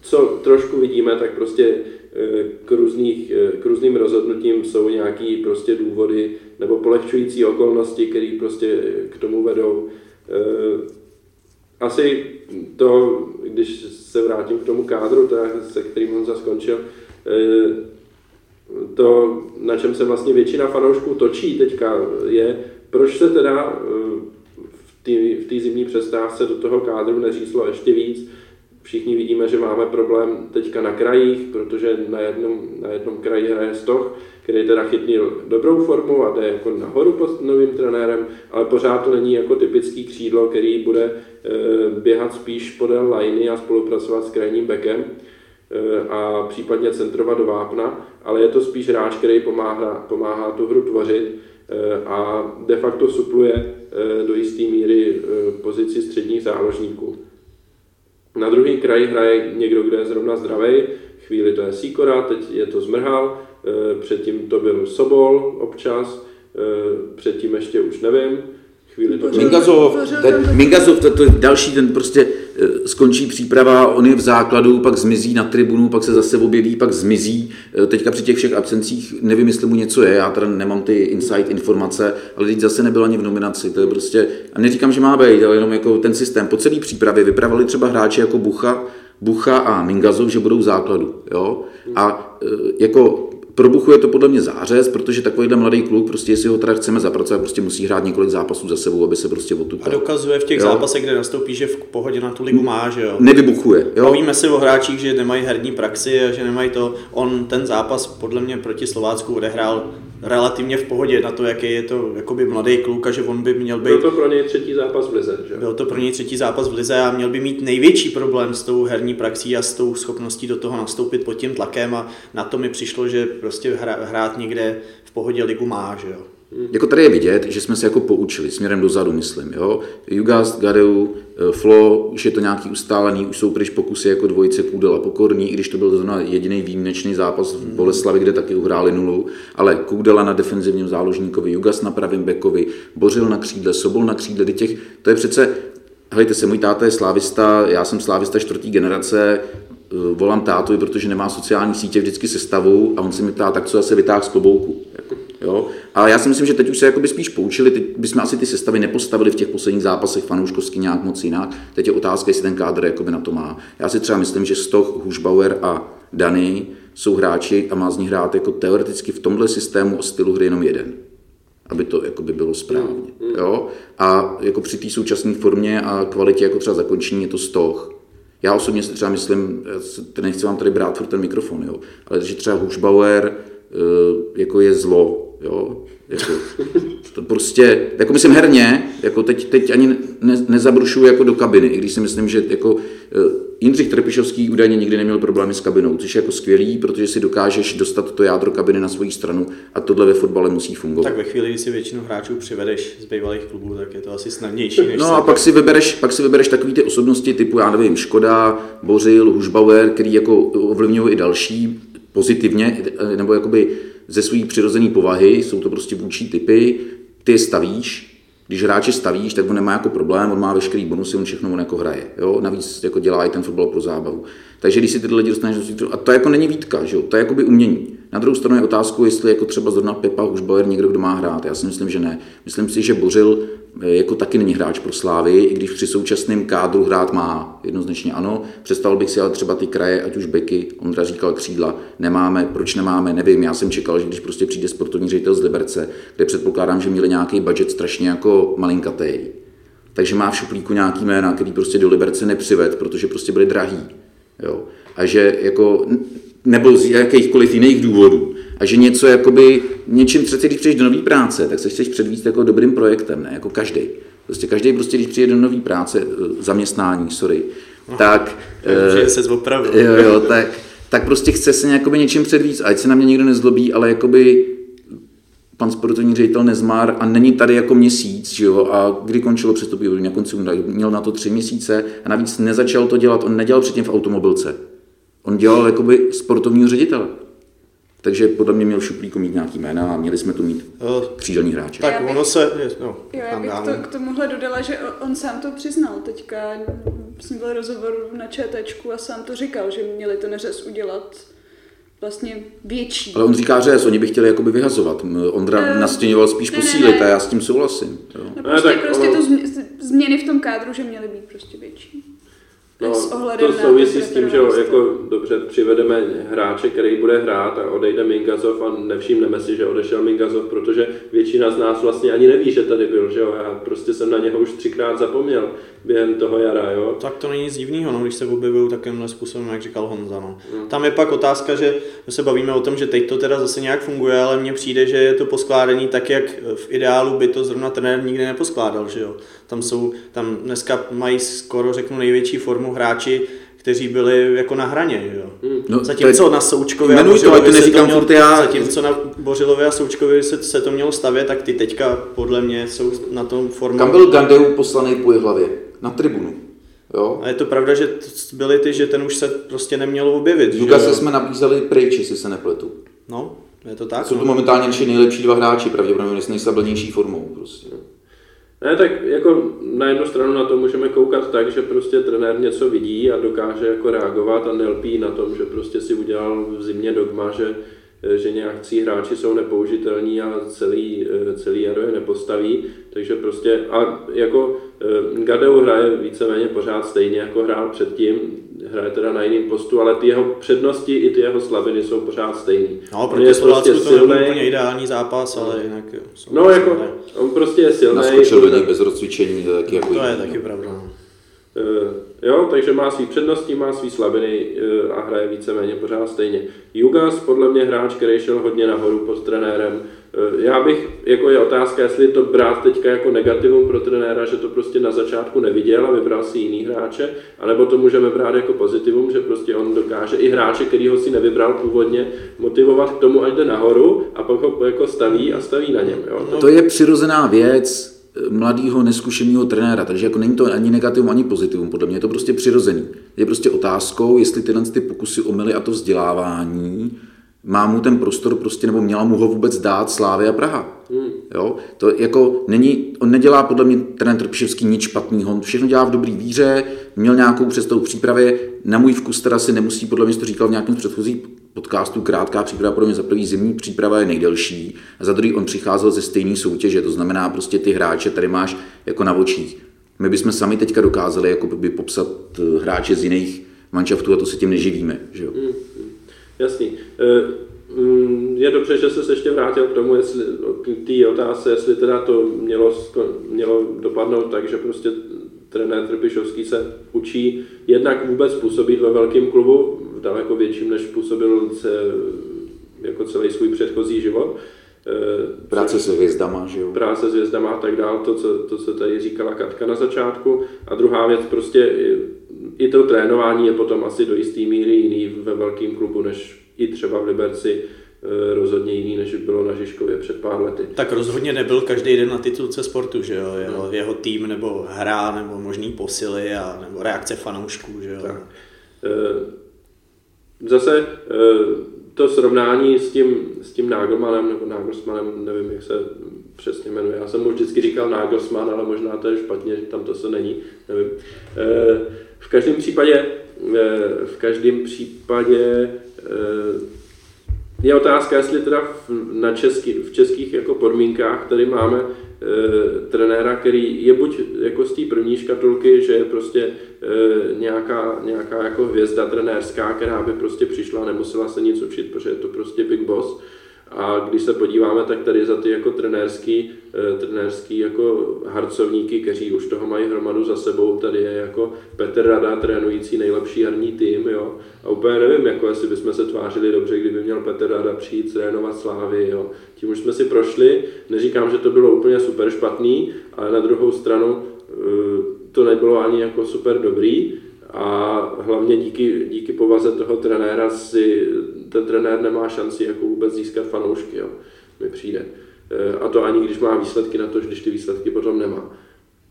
co trošku vidíme, tak prostě eh, k, různých, eh, k různým rozhodnutím jsou nějaký prostě důvody nebo polehčující okolnosti, které prostě k tomu vedou. Asi to, když se vrátím k tomu kádru, teda, se kterým on skončil, eh, to, na čem se vlastně většina fanoušků točí teďka, je, proč se teda eh, v té zimní přestávce do toho kádru neříslo ještě víc. Všichni vidíme, že máme problém teďka na krajích, protože na jednom, na jednom kraji hraje Stoch, který teda chytnil dobrou formu a jde jako nahoru pod novým trenérem, ale pořád to není jako typický křídlo, který bude eh, běhat spíš podél liney a spolupracovat s krajním bekem eh, a případně centrovat do vápna, ale je to spíš hráč, který pomáhá, pomáhá tu hru tvořit eh, a de facto supluje do jisté míry pozici středních záložníků. Na druhý kraji hraje někdo, kdo je zrovna zdravý, chvíli to je Sikora, teď je to Zmrhal, Eh, předtím to byl Sobol občas, eh, předtím ještě už nevím, chvíli to Mingazov, ten, Mingazov, to, to je další, ten prostě eh, skončí příprava, on je v základu, pak zmizí na tribunu, pak se zase objeví, pak zmizí. Teďka při těch všech absencích nevím, jestli mu něco je, já teda nemám ty insight informace, ale teď zase nebyl ani v nominaci, to je prostě, a neříkám, že má být, ale jenom jako ten systém. Po celé přípravě vypravili třeba hráči jako Bucha, Bucha a Mingazov, že budou v základu. Jo? A jako pro Buchu je to podle mě zářez, protože takovýhle mladý kluk, prostě jestli ho teda chceme zapracovat, prostě musí hrát několik zápasů za sebou, aby se prostě otupal. A dokazuje v těch jo? zápasech, kde nastoupí, že v pohodě na tu ligu má, že jo. Nevybuchuje. Jo? Bavíme se o hráčích, že nemají herní praxi a že nemají to. On ten zápas podle mě proti Slovácku odehrál relativně v pohodě na to, jaký je to jakoby mladý kluk a že on by měl být... Byl to pro něj třetí zápas v Lize, že? Byl to pro něj třetí zápas v Lize a měl by mít největší problém s tou herní praxí a s tou schopností do toho nastoupit pod tím tlakem a na to mi přišlo, že prostě hrát někde v pohodě ligu má, že jo. Jako tady je vidět, že jsme se jako poučili, směrem dozadu, myslím. Jo? Jugast, Gadeu, Flo, už je to nějaký ustálený, už jsou pryč pokusy jako dvojice Kůdela Pokorný, i když to byl zrovna jediný výjimečný zápas v Boleslavi, kde taky uhráli nulu, ale Kůdela na defenzivním záložníkovi, Jugast na pravém bekovi, Bořil na křídle, Sobol na křídle, těch, to je přece Hejte se, můj táta je slávista, já jsem slávista čtvrtý generace, eh, volám tátovi, protože nemá sociální sítě vždycky sestavu a on se mi ptá, tak co zase vytáhl z klobouku. Jako, jo? Ale já si myslím, že teď už se jakoby spíš poučili, teď bychom asi ty sestavy nepostavili v těch posledních zápasech fanouškovsky nějak moc jinak. Teď je otázka, jestli ten kádr jakoby na to má. Já si třeba myslím, že Stoch, Hušbauer a Dany jsou hráči a má z nich hrát jako teoreticky v tomhle systému o stylu hry jenom jeden aby to jakoby bylo správně. Jo? A jako při té současné formě a kvalitě jako třeba zakončení je to stoch. Já osobně si třeba myslím, nechci vám tady brát furt ten mikrofon, jo? ale že třeba Hušbauer eh, jako je zlo, jo? Jako, to prostě, jako myslím herně, jako teď, teď ani ne, nezabrušuju jako do kabiny, i když si myslím, že jako eh, Jindřich Trpišovský údajně nikdy neměl problémy s kabinou, což je jako skvělý, protože si dokážeš dostat to jádro kabiny na svoji stranu a tohle ve fotbale musí fungovat. Tak ve chvíli, kdy si většinu hráčů přivedeš z bývalých klubů, tak je to asi snadnější. Než No a pak si vybereš, pak si vybereš takový ty osobnosti typu, já nevím, Škoda, Bořil, Hušbauer, který jako ovlivňují i další pozitivně, nebo jakoby ze své přirozené povahy, jsou to prostě vůči typy, ty je stavíš, když hráče stavíš, tak on nemá jako problém, on má veškerý bonusy, on všechno on jako hraje. Jo? Navíc jako dělá i ten fotbal pro zábavu. Takže když si tyhle lidi dostaneš do svých- a to jako není výtka, že jo? to je jakoby umění. Na druhou stranu je otázku, jestli jako třeba zrovna Pepa Hušbauer někdo, kdo má hrát. Já si myslím, že ne. Myslím si, že Bořil eh, jako taky není hráč pro Slávy, i když při současném kádru hrát má. Jednoznačně ano. Představil bych si ale třeba ty kraje, ať už beky, Ondra říkal křídla, nemáme, proč nemáme, nevím. Já jsem čekal, že když prostě přijde sportovní ředitel z Liberce, kde předpokládám, že měli nějaký budget strašně jako malinkatý, takže má v šuplíku nějaký jména, který prostě do Liberce nepřived, protože prostě byly drahý. Jo. A že jako, nebo z jakýchkoliv jiných důvodů. A že něco jakoby, něčím přece, když přijdeš do nové práce, tak se chceš předvíst jako dobrým projektem, ne? Jako každý. Prostě každý prostě, když přijde do nové práce, eh, zaměstnání, sorry, tak... Takže eh, se opravdu. Jo, jo, tak, tak prostě chce se něčím předvíc, ať se na mě nikdo nezlobí, ale jakoby pan sportovní ředitel Nezmar a není tady jako měsíc, že jo, a kdy končilo přestupní období na konci února, měl na to tři měsíce a navíc nezačal to dělat, on nedělal předtím v automobilce. On dělal jakoby sportovního ředitele. Takže podle mě měl v šuplíku mít nějaký jména a měli jsme tu mít Jo, křídelní hráče. Tak bych- ono se... No, Jo, já bych to, k tomuhle dodala, že on sám to přiznal teďka. Jsem byl rozhovor na ČTčku a sám to říkal, že měli ten řez udělat vlastně větší. Ale on říká řez, oni by chtěli jakoby vyhazovat. Ondra Eh, nastěňoval spíš ne, ne, posílit ne. a já s tím souhlasím. Jo. No Ne, prostě, tak prostě ono- to změ- změny v tom kádru, že měly být prostě větší. No, to souvisí s tím, že jo, jako dobře přivedeme hráče, který bude hrát a odejde Mingazov a nevšimneme si, že odešel Mingazov, protože většina z nás vlastně ani neví, že tady byl, že jo, já prostě jsem na něho už třikrát zapomněl během toho jara, jo. Tak to není nic divného, no, když se objevují takovýmhle způsobem, jak říkal Honza. No. Tam je pak otázka, že my se bavíme o tom, že teď to teda zase nějak funguje, ale mně přijde, že je to poskládaný tak, jak v ideálu by to zrovna trenér nikdy neposkládal. Že jo? Tam jsou, tam dneska mají skoro řeknu největší formu hráči, kteří byli jako na hraně. Že jo? No, Zatímco to je- na Součkově a to, to se to neříkám mělo, furt já. zatímco na Bořilově a Součkově se, se to mělo stavět, tak ty teďka podle mě jsou na tom formu. Kam byl Gandeu poslaný po hlavě? Na tribunu. Jo? A je to pravda, že byly ty, že ten už se prostě neměl objevit. jo? se jsme nabízeli pryč, jestli se nepletu. No, je to tak. Jsou to no. momentálně naši nejlepší dva hráči, pravděpodobně s nejstabilnější formou. Prostě. Ne, tak jako na jednu stranu na to můžeme koukat tak, že prostě trenér něco vidí a dokáže jako reagovat a nelpí na tom, že prostě si udělal v zimě dogma, že, že nějakcí hráči jsou nepoužitelní a celý, celý jaro je nepostaví. Takže prostě, a jako eh, Gadeu hraje víceméně pořád stejně, jako hrál předtím, hraje teda na jiném postu, ale ty jeho přednosti i ty jeho slabiny jsou pořád stejný. No, On proti je Slovácku prostě to nebyl silnej. úplně ideální zápas, ale jinak jo. No jako, ne. on prostě je silný. Naskočil do něj bez rozcvičení, to je taky jako To je taky no. pravda. Eh, jo, takže má svý přednosti, má svý slabiny eh, a hraje víceméně pořád stejně. Jugas podle mě hráč, který šel hodně nahoru pod trenérem. Eh, Já bych, jako je otázka, jestli to brát teďka jako negativum pro trenéra, že to prostě na začátku neviděl a vybral si jiný hráče, anebo to můžeme brát jako pozitivum, že prostě on dokáže i hráče, který ho si nevybral původně, motivovat k tomu, ať jde nahoru a pak ho jako staví a staví na něm. Jo? To je přirozená věc mladého, neskušeného trenéra, takže jako není to ani negativum, ani pozitivum, podle mě je to prostě přirozený. Je prostě otázkou, jestli tyhle ty pokusy omily a to vzdělávání má mu ten prostor prostě, nebo měla mu ho vůbec dát Slávy a Praha. Jo? To jako není, on nedělá podle mě trenér Trpišovský nic špatného, on všechno dělá v dobrý víře, měl nějakou představu přípravě, na můj vkus teda si nemusí, podle mě to říkal v nějakém z předchozích podcastů, krátká příprava, podle mě za prvý zimní příprava je nejdelší a za druhý on přicházel ze stejné soutěže, to znamená prostě ty hráče tady máš jako na očích. My bychom sami teďka dokázali jako by popsat eh, hráče z jiných manšaftů a to se tím neživíme. Že jo? Jasný. Eh, mm, Je dobře, že se ještě vrátil k tomu, jestli, k té otázce, jestli teda to mělo, mělo dopadnout tak, že prostě trenér Trpišovský se učí jednak vůbec působit ve velkém klubu, v daleko větším, než působil se, jako celý svůj předchozí život. Eh, Práce se hvězdama, že jo? práce s hvězdama a tak dál, to co, to, co tady říkala Katka na začátku. A druhá věc, prostě i to trénování je potom asi do jisté míry jiný ve velkém klubu, než i třeba v Liberci eh, rozhodně jiný, než bylo na Žižkově před pár lety. Tak rozhodně nebyl každý den na titulce sportu, že jo? Jeho, no. jeho tým nebo hra, nebo možný posily a nebo reakce fanoušků, že jo? Tak. Zase to srovnání s tím, s tím Nagelmanem nebo Nagelsmanem, nevím, jak se přesně jmenuje. Já jsem mu vždycky říkal Nagelsman, ale možná to je špatně, tam to se není, nevím. Eh, v každém případě, eh, v každém případě eh, je otázka, jestli teda na český, v českých jako podmínkách tady máme e, trenéra, který je buď jako z té první škatulky, že je prostě e, nějaká, nějaká jako hvězda trenérská, která by prostě přišla, nemusela se nic učit, protože je to prostě big boss, a když se podíváme, tak tady za ty jako trenérský, eh, trenérský jako harcovníky, kteří už toho mají hromadu za sebou, tady je jako Petr Rada, trénující nejlepší jarní tým, jo. A úplně nevím, jako jestli bychom se tvářili dobře, kdyby měl Petr Rada přijít trénovat Slávy, jo. Tím už jsme si prošli, neříkám, že to bylo úplně super špatný, ale na druhou stranu eh, to nebylo ani jako super dobrý, a hlavně díky, díky povaze toho trenéra si ten trenér nemá šanci jako vůbec získat fanoušky, jo, mi přijde. E, a to ani když má výsledky na to, když ty výsledky potom nemá.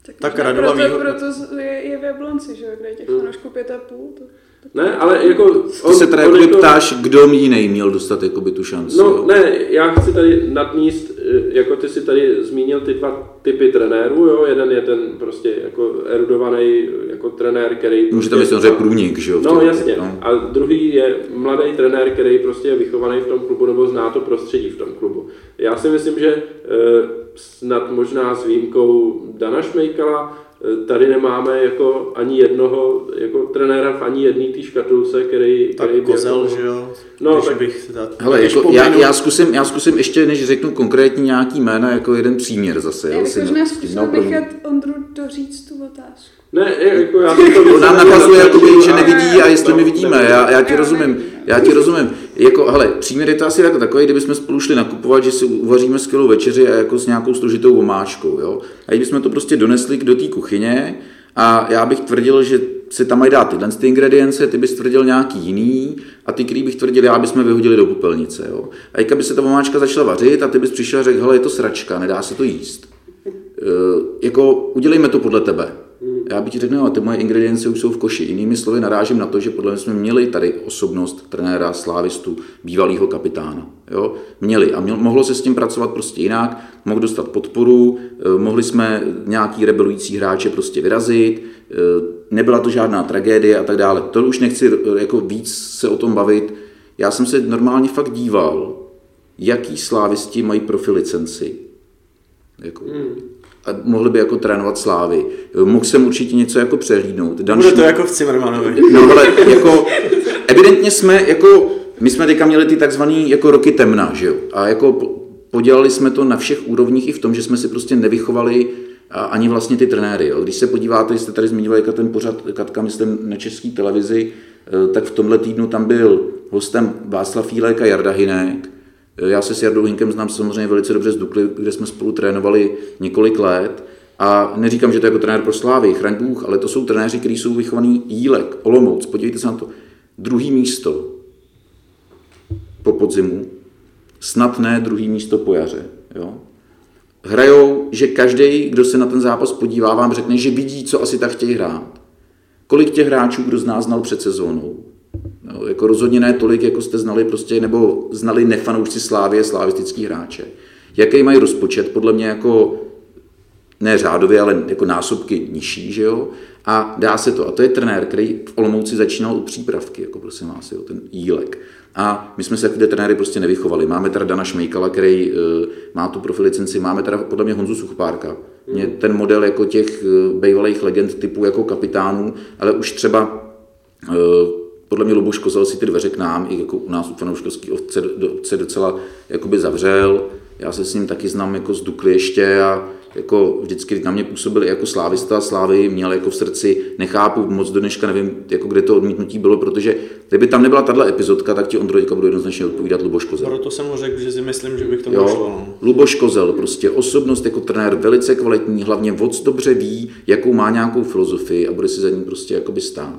Tak, tak proto, proto je, je v Jablonci, že kde je těch hmm. fanoušků pět a půl. To... Ne, ale jako... On, Ty se teda jako jako... ptáš, kdo jiný měl dostat jakoby tu šanci. No jo? ne, já chci tady nadníst, eh, jako ty si tady zmínil ty dva typy trenérů, jo, jeden je ten prostě jako erudovaný jako trenér, který... Může to být samozřejmě průnik, že jo? No jasně, no. a druhý je mladý trenér, který prostě je vychovaný v tom klubu nebo zná to prostředí v tom klubu. Já si myslím, že eh, snad možná s výjimkou Dana Šmejkala, Eh, tady nemáme jako ani jednoho jako trenéra v ani jedné té škatulce, který, tak který kozel, jako, že jo? No, tak, bych se dát, hele, jako, já, já, zkusím, já zkusím ještě, než řeknu konkrétní nějaký jména, jako jeden příměr zase. Já bych možná zkusil nechat Ondru doříct tu otázku. Ne, jako já to nám nakazuje, jakoby, že nevidí a jestli my vidíme, já, já ti rozumím, já ti rozumím. Jako, hele, příměr je to asi jako takový, kdybychom spolu šli nakupovat, že si uvaříme skvělou večeři a jako s nějakou složitou omáčkou, jo. A kdybychom to prostě donesli do té kuchyně a já bych tvrdil, že si tam mají dát tyhle ty ingredience, ty bys tvrdil nějaký jiný a ty, který bych tvrdil já, bychom vyhodili do popelnice, jo. A jak by se ta omáčka začala vařit a ty bys přišel a řekl, hele, je to sračka, nedá se to jíst. E, jako, udělejme to podle tebe já bych ti řekl, no, ty moje ingredience už jsou v koši. Jinými slovy narážím na to, že podle mě jsme měli tady osobnost trenéra, slávistu, bývalého kapitána. Jo? Měli a měl, mohlo se s tím pracovat prostě jinak, mohl dostat podporu, eh, mohli jsme nějaký rebelující hráče prostě vyrazit, eh, nebyla to žádná tragédie a tak dále. To už nechci eh, jako víc se o tom bavit. Já jsem se normálně fakt díval, jaký slávisti mají profil licenci. Jako, hmm a mohli by jako trénovat slávy. Mohl jsem určitě něco jako přehlídnout. Dan Bude to jako v Cimmermanovi. No ale jako, evidentně jsme jako, my jsme teďka měli ty takzvaný jako roky temna, že jo? A jako podělali jsme to na všech úrovních i v tom, že jsme si prostě nevychovali ani vlastně ty trenéry. Jo. Když se podíváte, jste tady zmínili jako ten pořad Katka, myslím, na české televizi, eh, tak v tomhle týdnu tam byl hostem Václav Fílek a Jarda Hinek já se s Jardou Hinkem znám samozřejmě velice dobře z Dukly, kde jsme spolu trénovali několik let. A neříkám, že to je jako trenér pro Slávy, chraň Bůh, ale to jsou trenéři, kteří jsou vychovaný Jílek, Olomouc, podívejte se na to. Druhý místo po podzimu, snad ne druhý místo po jaře. Jo? Hrajou, že každý, kdo se na ten zápas podívá, vám řekne, že vidí, co asi tak chtějí hrát. Kolik těch hráčů, kdo z nás znal před sezónou, No, jako rozhodně ne tolik, jako jste znali prostě, nebo znali nefanoušci Slávě, slávistický hráče. Jaký mají rozpočet, podle mě jako ne řádově, ale jako násobky nižší, že jo? A dá se to. A to je trenér, který v Olomouci začínal u přípravky, jako prosím vás, jo, ten jílek. A my jsme se takové trenéry prostě nevychovali. Máme teda Dana Šmejkala, který uh, má tu profilicenci, máme teda podle mě Honzu Suchpárka. Mě ten model jako těch uh, bývalých legend typu jako kapitánů, ale už třeba uh, podle mě Luboš Kozel si ty dveře k nám, i jako u nás u fanouškovský obce, do obce docela jakoby zavřel. Já se s ním taky znám jako z Dukly ještě a jako vždycky na mě působil jako slávista, slávy měl jako v srdci, nechápu moc do dneška, nevím, jako kde to odmítnutí bylo, protože kdyby tam nebyla tahle epizodka, tak ti Ondro teďka budu jednoznačně odpovídat Luboš Kozel. Proto jsem mu řekl, že si myslím, že bych to došlo. No. Luboš Kozel, prostě osobnost jako trenér velice kvalitní, hlavně moc dobře ví, jakou má nějakou filozofii a bude si za ní prostě jakoby stát.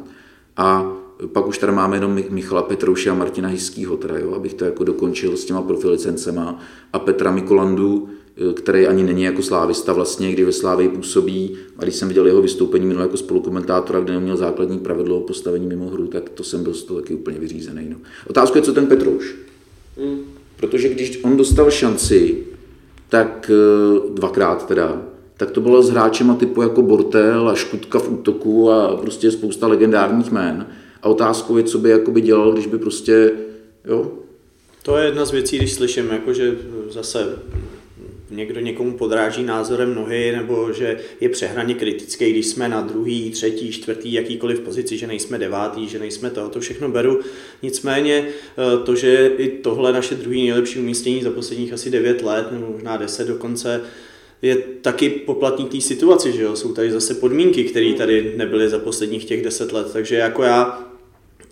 A pak už tady máme jenom Mi- Michala Petrouše a Martina Hiskýho, teda, jo, abych to jako dokončil s těma profilicencema a Petra Mikolandu, eh, který ani není jako slávista vlastně, kdy ve Slávii působí. A když jsem viděl jeho vystoupení minule jako spolukomentátora, kde neměl základní pravidlo o postavení mimo hru, tak to jsem byl z toho taky úplně vyřízený. No. Otázka je, co ten Petrouš. Protože když on dostal šanci, tak eh, dvakrát teda, tak to bylo s hráčema typu jako Bortel a Škutka v útoku a prostě spousta legendárních jmén. A otázkou je, co by jakoby dělal, když by prostě, jo, To je jedna z věcí, když slyším, jako že zase někdo někomu podráží názorem nohy, nebo že je přehraně kritický, když jsme na druhý, třetí, čtvrtý, jakýkoliv pozici, že nejsme devátý, že nejsme to, to všechno beru. Nicméně eh, to, že i tohle naše druhý nejlepší umístění za posledních asi 9 let, nebo možná 10 dokonce, je taky poplatný té situaci, že jo? Jsou tady zase podmínky, které tady nebyly za posledních těch 10 let, takže jako já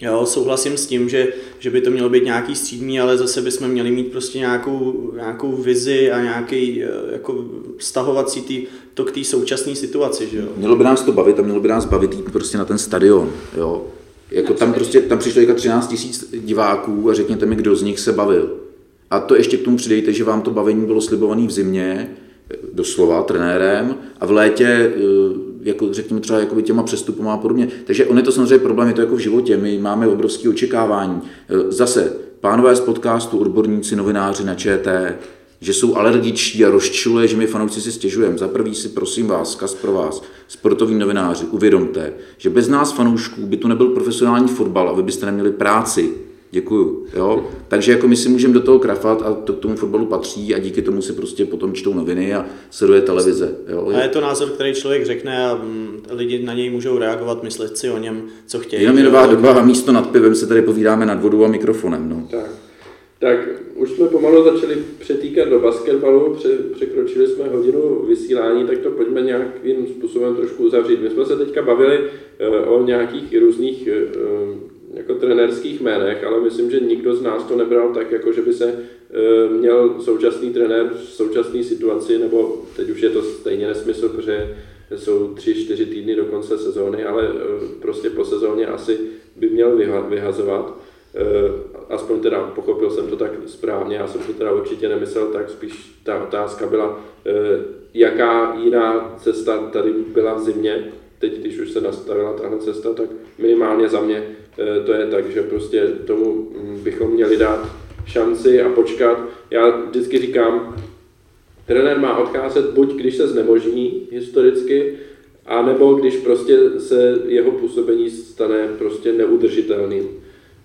Jo, souhlasím s tím, že, že by to mělo být nějaký střídmý, ale zase bychom měli mít prostě nějakou, nějakou vizi a nějaký eh, jako stahovací tý, to k té současné situaci, že jo. Mělo by nás to bavit a mělo by nás bavit jít prostě na ten stadion, jo. Jako tam prostě, tam přišlo teďka 13 tisíc diváků a řekněte mi, kdo z nich se bavil. A to ještě k tomu přidejte, že vám to bavení bylo slibované v zimě, doslova trenérem, a v létě, eh, jako řekněme třeba jako těma přestupama a podobně. Takže on je to samozřejmě problém, je to jako v životě, my máme obrovské očekávání. Eh, Zase, pánové z podcastu, odborníci, novináři na ČT, že jsou alergičtí a rozčiluje, že my fanoušci si stěžujeme. Za prvý si prosím vás, zkaz pro vás, sportoví novináři, uvědomte, že bez nás fanoušků by tu nebyl profesionální fotbal a vy byste neměli práci. Děkuju. Jo? Takže jako my si můžeme do toho krafat a to k tomu fotbalu patří a díky tomu si prostě potom čtou noviny a sleduje televize. Jo? A je to názor, který člověk řekne a mm, lidi na něj můžou reagovat, myslet si o něm, co chtějí. Jenom je nová doba a místo nad pivem se tady povídáme nad vodou a mikrofonem. No. Tak. Tak už jsme pomalu začali přetýkat do basketbalu, pře, překročili jsme hodinu vysílání, tak to pojďme nějakým způsobem trošku uzavřít. My jsme se teďka bavili eh, o nějakých různých eh, jako trenérských jménech, ale myslím, že nikdo z nás to nebral tak, jako že by se eh, měl současný trenér v současné situaci, nebo teď už je to stejně nesmysl, protože jsou tři, čtyři týdny do konce sezóny, ale eh, prostě po sezóně asi by měl vyha- vyhazovat. Eh, Aspoň teda pochopil jsem to tak správně, já jsem to teda určitě nemyslel, tak spíš ta otázka byla, eh, jaká jiná cesta tady byla v zimě, teď když už se nastavila tahle cesta, tak minimálně za mě eh, to je tak, že prostě tomu mm, bychom měli dát šanci a počkat. Já vždycky říkám, trenér má odcházet buď když se znemožní historicky, a nebo když prostě se jeho působení stane prostě neudržitelným.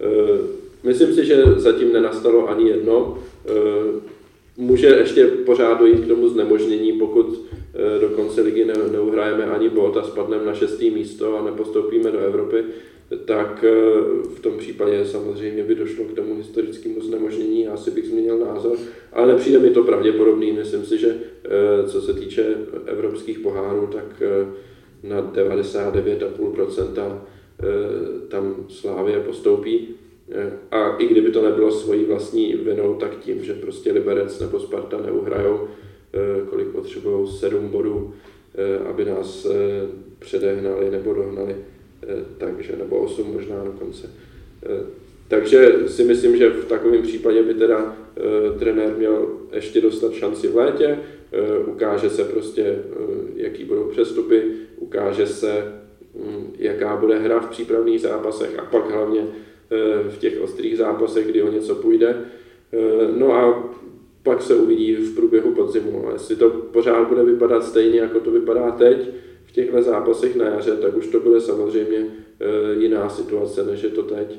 Eh, Myslím si, že zatím nenastalo ani jedno. Eh, Může ještě pořád dojít k tomu znemožnění, pokud do konce ligy ne- neuhrajeme ani bod a spadneme na šestý místo a nepostoupíme do Evropy, tak eh, v tom případě samozřejmě by došlo k tomu historickému znemožnění, já si bych změnil názor, ale nepřijde mi to pravděpodobný. Myslím si, že eh, co se týče evropských pohárů, tak eh, na 99,5% eh, tam Slávě postoupí. Eh, A i kdyby to nebylo svojí vlastní vinou, tak tím, že prostě Liberec nebo Sparta neuhrajou, eh, kolik potřebují, sedm bodů, eh, aby nás eh, předehnali nebo dohnali, eh, takže, nebo osm možná dokonce. Eh, Takže si myslím, že v takovém případě by teda eh, trenér měl ještě dostat šanci v létě, eh, ukáže se prostě, eh, jaký budou přestupy, ukáže se, mm, jaká bude hra v přípravných zápasech a pak hlavně eh, v těch ostrých zápasech, kdy o něco půjde. Eh, No a pak se uvidí v průběhu podzimu. A jestli to pořád bude vypadat stejně, jako to vypadá teď v těchto zápasech na jaře, tak už to bude samozřejmě eh, jiná situace, než je to teď.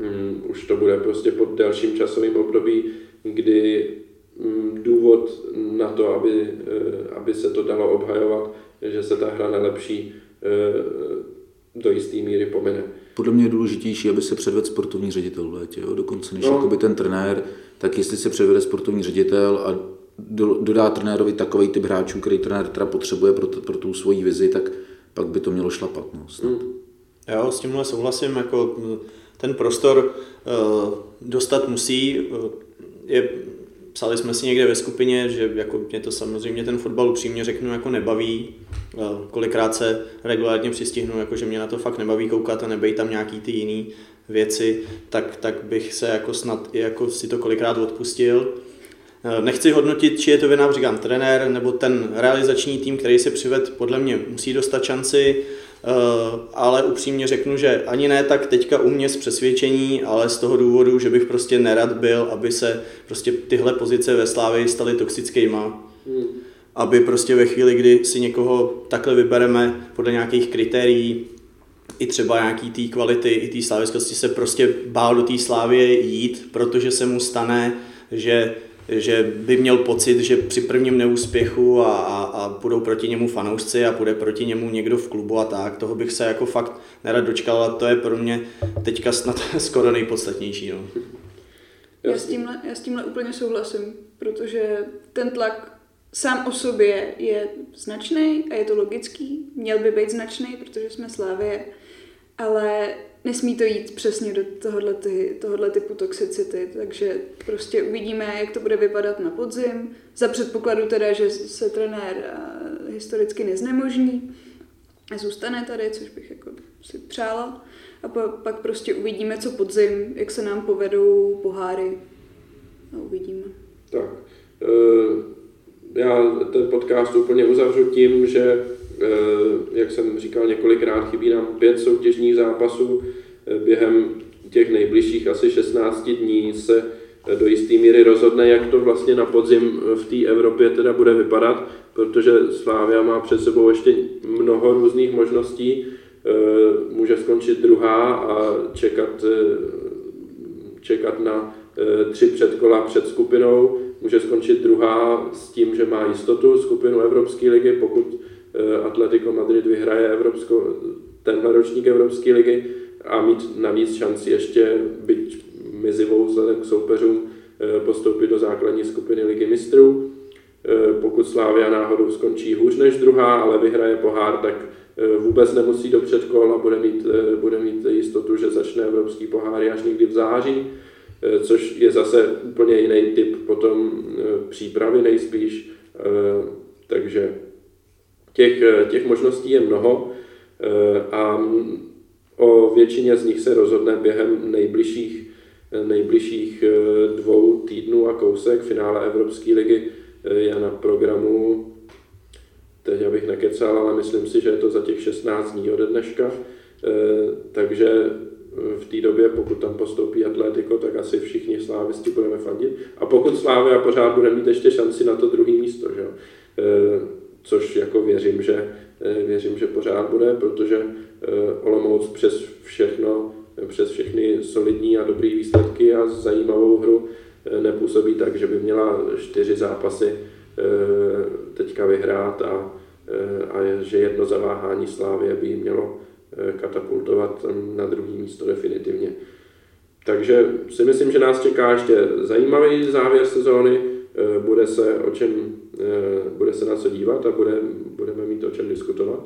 Mm, Už to bude prostě pod delším časovým období, kdy mm, důvod na to, aby, eh, aby se to dalo obhajovat, že se ta hra nelepší, eh, do jisté míry pomine. Podle mě je důležitější, aby se předvedl sportovní ředitel v létě, jo? dokonce než No. jakoby ten trenér, tak jestli se předvede sportovní ředitel a dodá trenérovi takový typ hráčů, který trenér teda potřebuje pro, pro tu svoji vizi, tak pak by to mělo šlapat. No, snad. Hmm. Jo, s tímhle souhlasím, jako ten prostor uh, dostat musí. Uh, je, psali jsme si někde ve skupině, že jako mě to samozřejmě ten fotbal upřímně řeknu jako nebaví. Kolikrát se regulárně přistihnu, jako že mě na to fakt nebaví koukat a nebej tam nějaký ty jiný věci, tak, tak bych se jako snad i jako si to kolikrát odpustil. Nechci hodnotit, či je to vina, říkám, trenér nebo ten realizační tým, který se přived, podle mě musí dostat šanci. Eh, ale upřímně řeknu, že ani ne tak teďka u mě z přesvědčení, ale z toho důvodu, že bych prostě nerad byl, aby se prostě tyhle pozice ve Slávě staly toxickýma. Hmm. Aby prostě ve chvíli, kdy si někoho takhle vybereme podle nějakých kritérií, i třeba nějaký té kvality, i té sláviskosti se prostě bál do té slávy jít, protože se mu stane, že že by měl pocit, že při prvním neúspěchu a, a, a budou proti němu fanoušci a bude proti němu někdo v klubu a tak, toho bych se jako fakt nerad dočkal a to je pro mě teďka snad (laughs) skoro nejpodstatnější. No. Já, s tímhle, já s tímhle úplně souhlasím, protože ten tlak sám o sobě je značný a je to logický, měl by být značný, protože jsme Slávě, ale nesmí to jít přesně do tohohle, ty, tohohle typu toxicity, takže prostě uvidíme, jak to bude vypadat na podzim. Za předpokladu teda, že se trenér eh, historicky neznemožní a zůstane tady, což bych jako si přála. A pak prostě uvidíme, co podzim, jak se nám povedou poháry a uvidíme. Tak, eh, já ten podcast úplně uzavřu tím, že Eh, jak jsem říkal několikrát, chybí nám pět soutěžních zápasů. Eh, během těch nejbližších asi 16 dní se eh, do jisté míry rozhodne, jak to vlastně na podzim v té Evropě teda bude vypadat, protože Slávia má před sebou ještě mnoho různých možností. Může skončit druhá a čekat, čekat na tři předkola před skupinou. Může skončit druhá s tím, že má jistotu skupinu Evropské ligy, pokud Eh, Atletico Madrid vyhraje Evropskou, tenhle ročník Evropské ligy a mít navíc šanci ještě být mizivou vzhledem k soupeřům eh, postoupit do základní skupiny ligy mistrů. Eh, pokud Slávia náhodou skončí hůř než druhá, ale vyhraje pohár, tak vůbec nemusí do předkol a bude mít, bude mít jistotu, že začne evropský pohár až někdy v září, což je zase úplně jiný typ potom přípravy nejspíš. Takže Těch, eh, těch možností je mnoho eh, a o většině z nich se rozhodne během nejbližších, eh, nejbližších dvou týdnů a kousek. Finále Evropské ligy je na programu, teď abych nekecal, ale myslím si, že je to za těch 16 dní ode dneška. Takže v té době, pokud tam postoupí Atletico, tak asi všichni slávisti budeme fandit. A pokud Slávia pořád bude mít ještě šanci na to druhé místo, že? což jako věřím, že, eh, věřím, že pořád bude, protože eh, Olomouc přes všechno, přes všechny solidní a dobré výsledky a zajímavou hru eh, nepůsobí tak, že by měla čtyři zápasy teďka vyhrát a, a že jedno zaváhání Slávě by mělo katapultovat na druhý místo definitivně. Takže si myslím, že nás čeká ještě zajímavý závěr sezóny, bude se o čem Eh, bude se na co dívat a bude, budeme mít o čem diskutovat.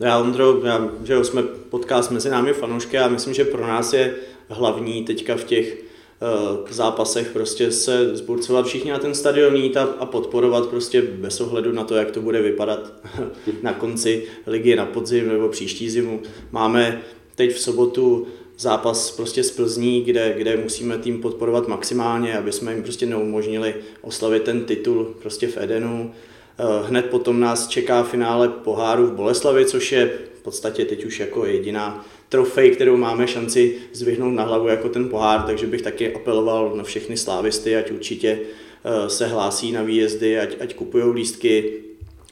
Já, Ondro, já, že jsme podcast mezi námi fanoušky a myslím, že pro nás je hlavní teďka v těch uh, zápasech prostě se zburcovat všichni na ten stadion jít a, a podporovat prostě bez ohledu na to, jak to bude vypadat (laughs) na konci ligy na podzim nebo příští zimu. Máme teď v sobotu zápas prostě z Plzní, kde, kde musíme tým podporovat maximálně, aby jsme jim prostě neumožnili oslavit ten titul prostě v Edenu. Eh, hned potom nás čeká finále poháru v Boleslavi, což je v podstatě teď už jako jediná trofej, kterou máme šanci zvyhnout na hlavu jako ten pohár, takže bych taky apeloval na všechny slávisty, ať určitě eh, se hlásí na výjezdy, ať, ať kupují lístky,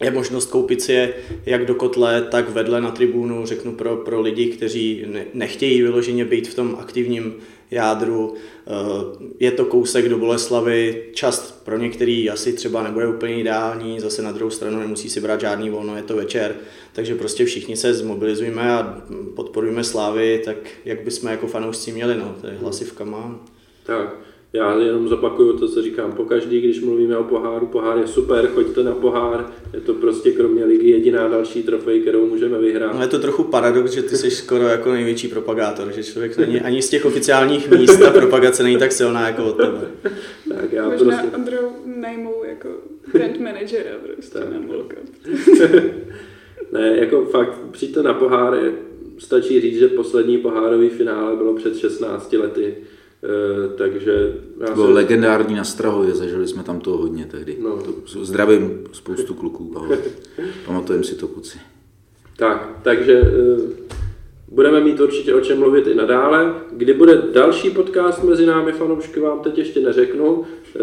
je možnost koupit si je jak do kotle, tak vedle na tribúnu, řeknu pro, pro lidi, kteří nechtějí vyloženě být v tom aktivním jádru. Eh, je to kousek do Boleslavy, čas pro některý asi třeba nebude úplně ideální, zase na druhou stranu nemusí si brát žádný volno, je to večer, takže prostě všichni se zmobilizujeme a podporujeme Slávy, tak jak bychom jako fanoušci měli, no, to je hlasivkama. Tak, Já jenom zopakuju to, co říkám po každý, když mluvíme o poháru. Pohár je super, choďte na pohár. Je to prostě kromě ligy jediná další trofej, kterou můžeme vyhrát. No je to trochu paradox, že ty jsi (laughs) skoro jako největší propagátor, že člověk (laughs) není ani z těch oficiálních míst, ta propagace není tak silná jako od tebe. Tak já Možná prostě... Ondrou najmou jako brand managera prostě Tak. na. (laughs) Ne, jako fakt, přijďte na pohár, je- stačí říct, že poslední pohárový finále bylo před 16 lety, takže já To bylo legendární na Strahově, zažili jsme tam toho hodně tehdy. No. To, zdravím spoustu kluků, ahoj. (laughs) Pamatujeme si to kluci. Tak, takže eh, budeme mít určitě o čem mluvit i nadále. Kdy bude další podcast mezi námi fanoušky, vám teď ještě neřeknu, eh,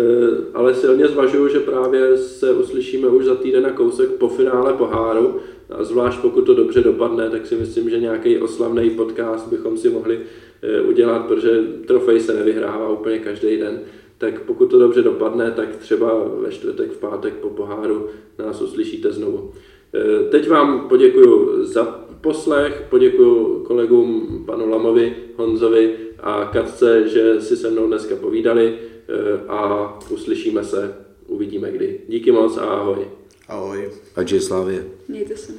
ale silně zvažuju, že právě se uslyšíme už za týden na kousek po finále poháru. A zvlášť pokud to dobře dopadne, tak si myslím, že nějaký oslavný podcast bychom si mohli eh, udělat, protože trofej se nevyhrává úplně každý den. Tak pokud to dobře dopadne, tak třeba ve čtvrtek, v pátek po poháru nás uslyšíte znovu. Eh, Teď vám poděkuji za poslech, poděkuji kolegům panu Lamovi, Honzovi a Katce, že si se mnou dneska povídali eh, a uslyšíme se, uvidíme kdy. Díky moc a ahoj. Ahoj. Ať je Slávě. Mějte se.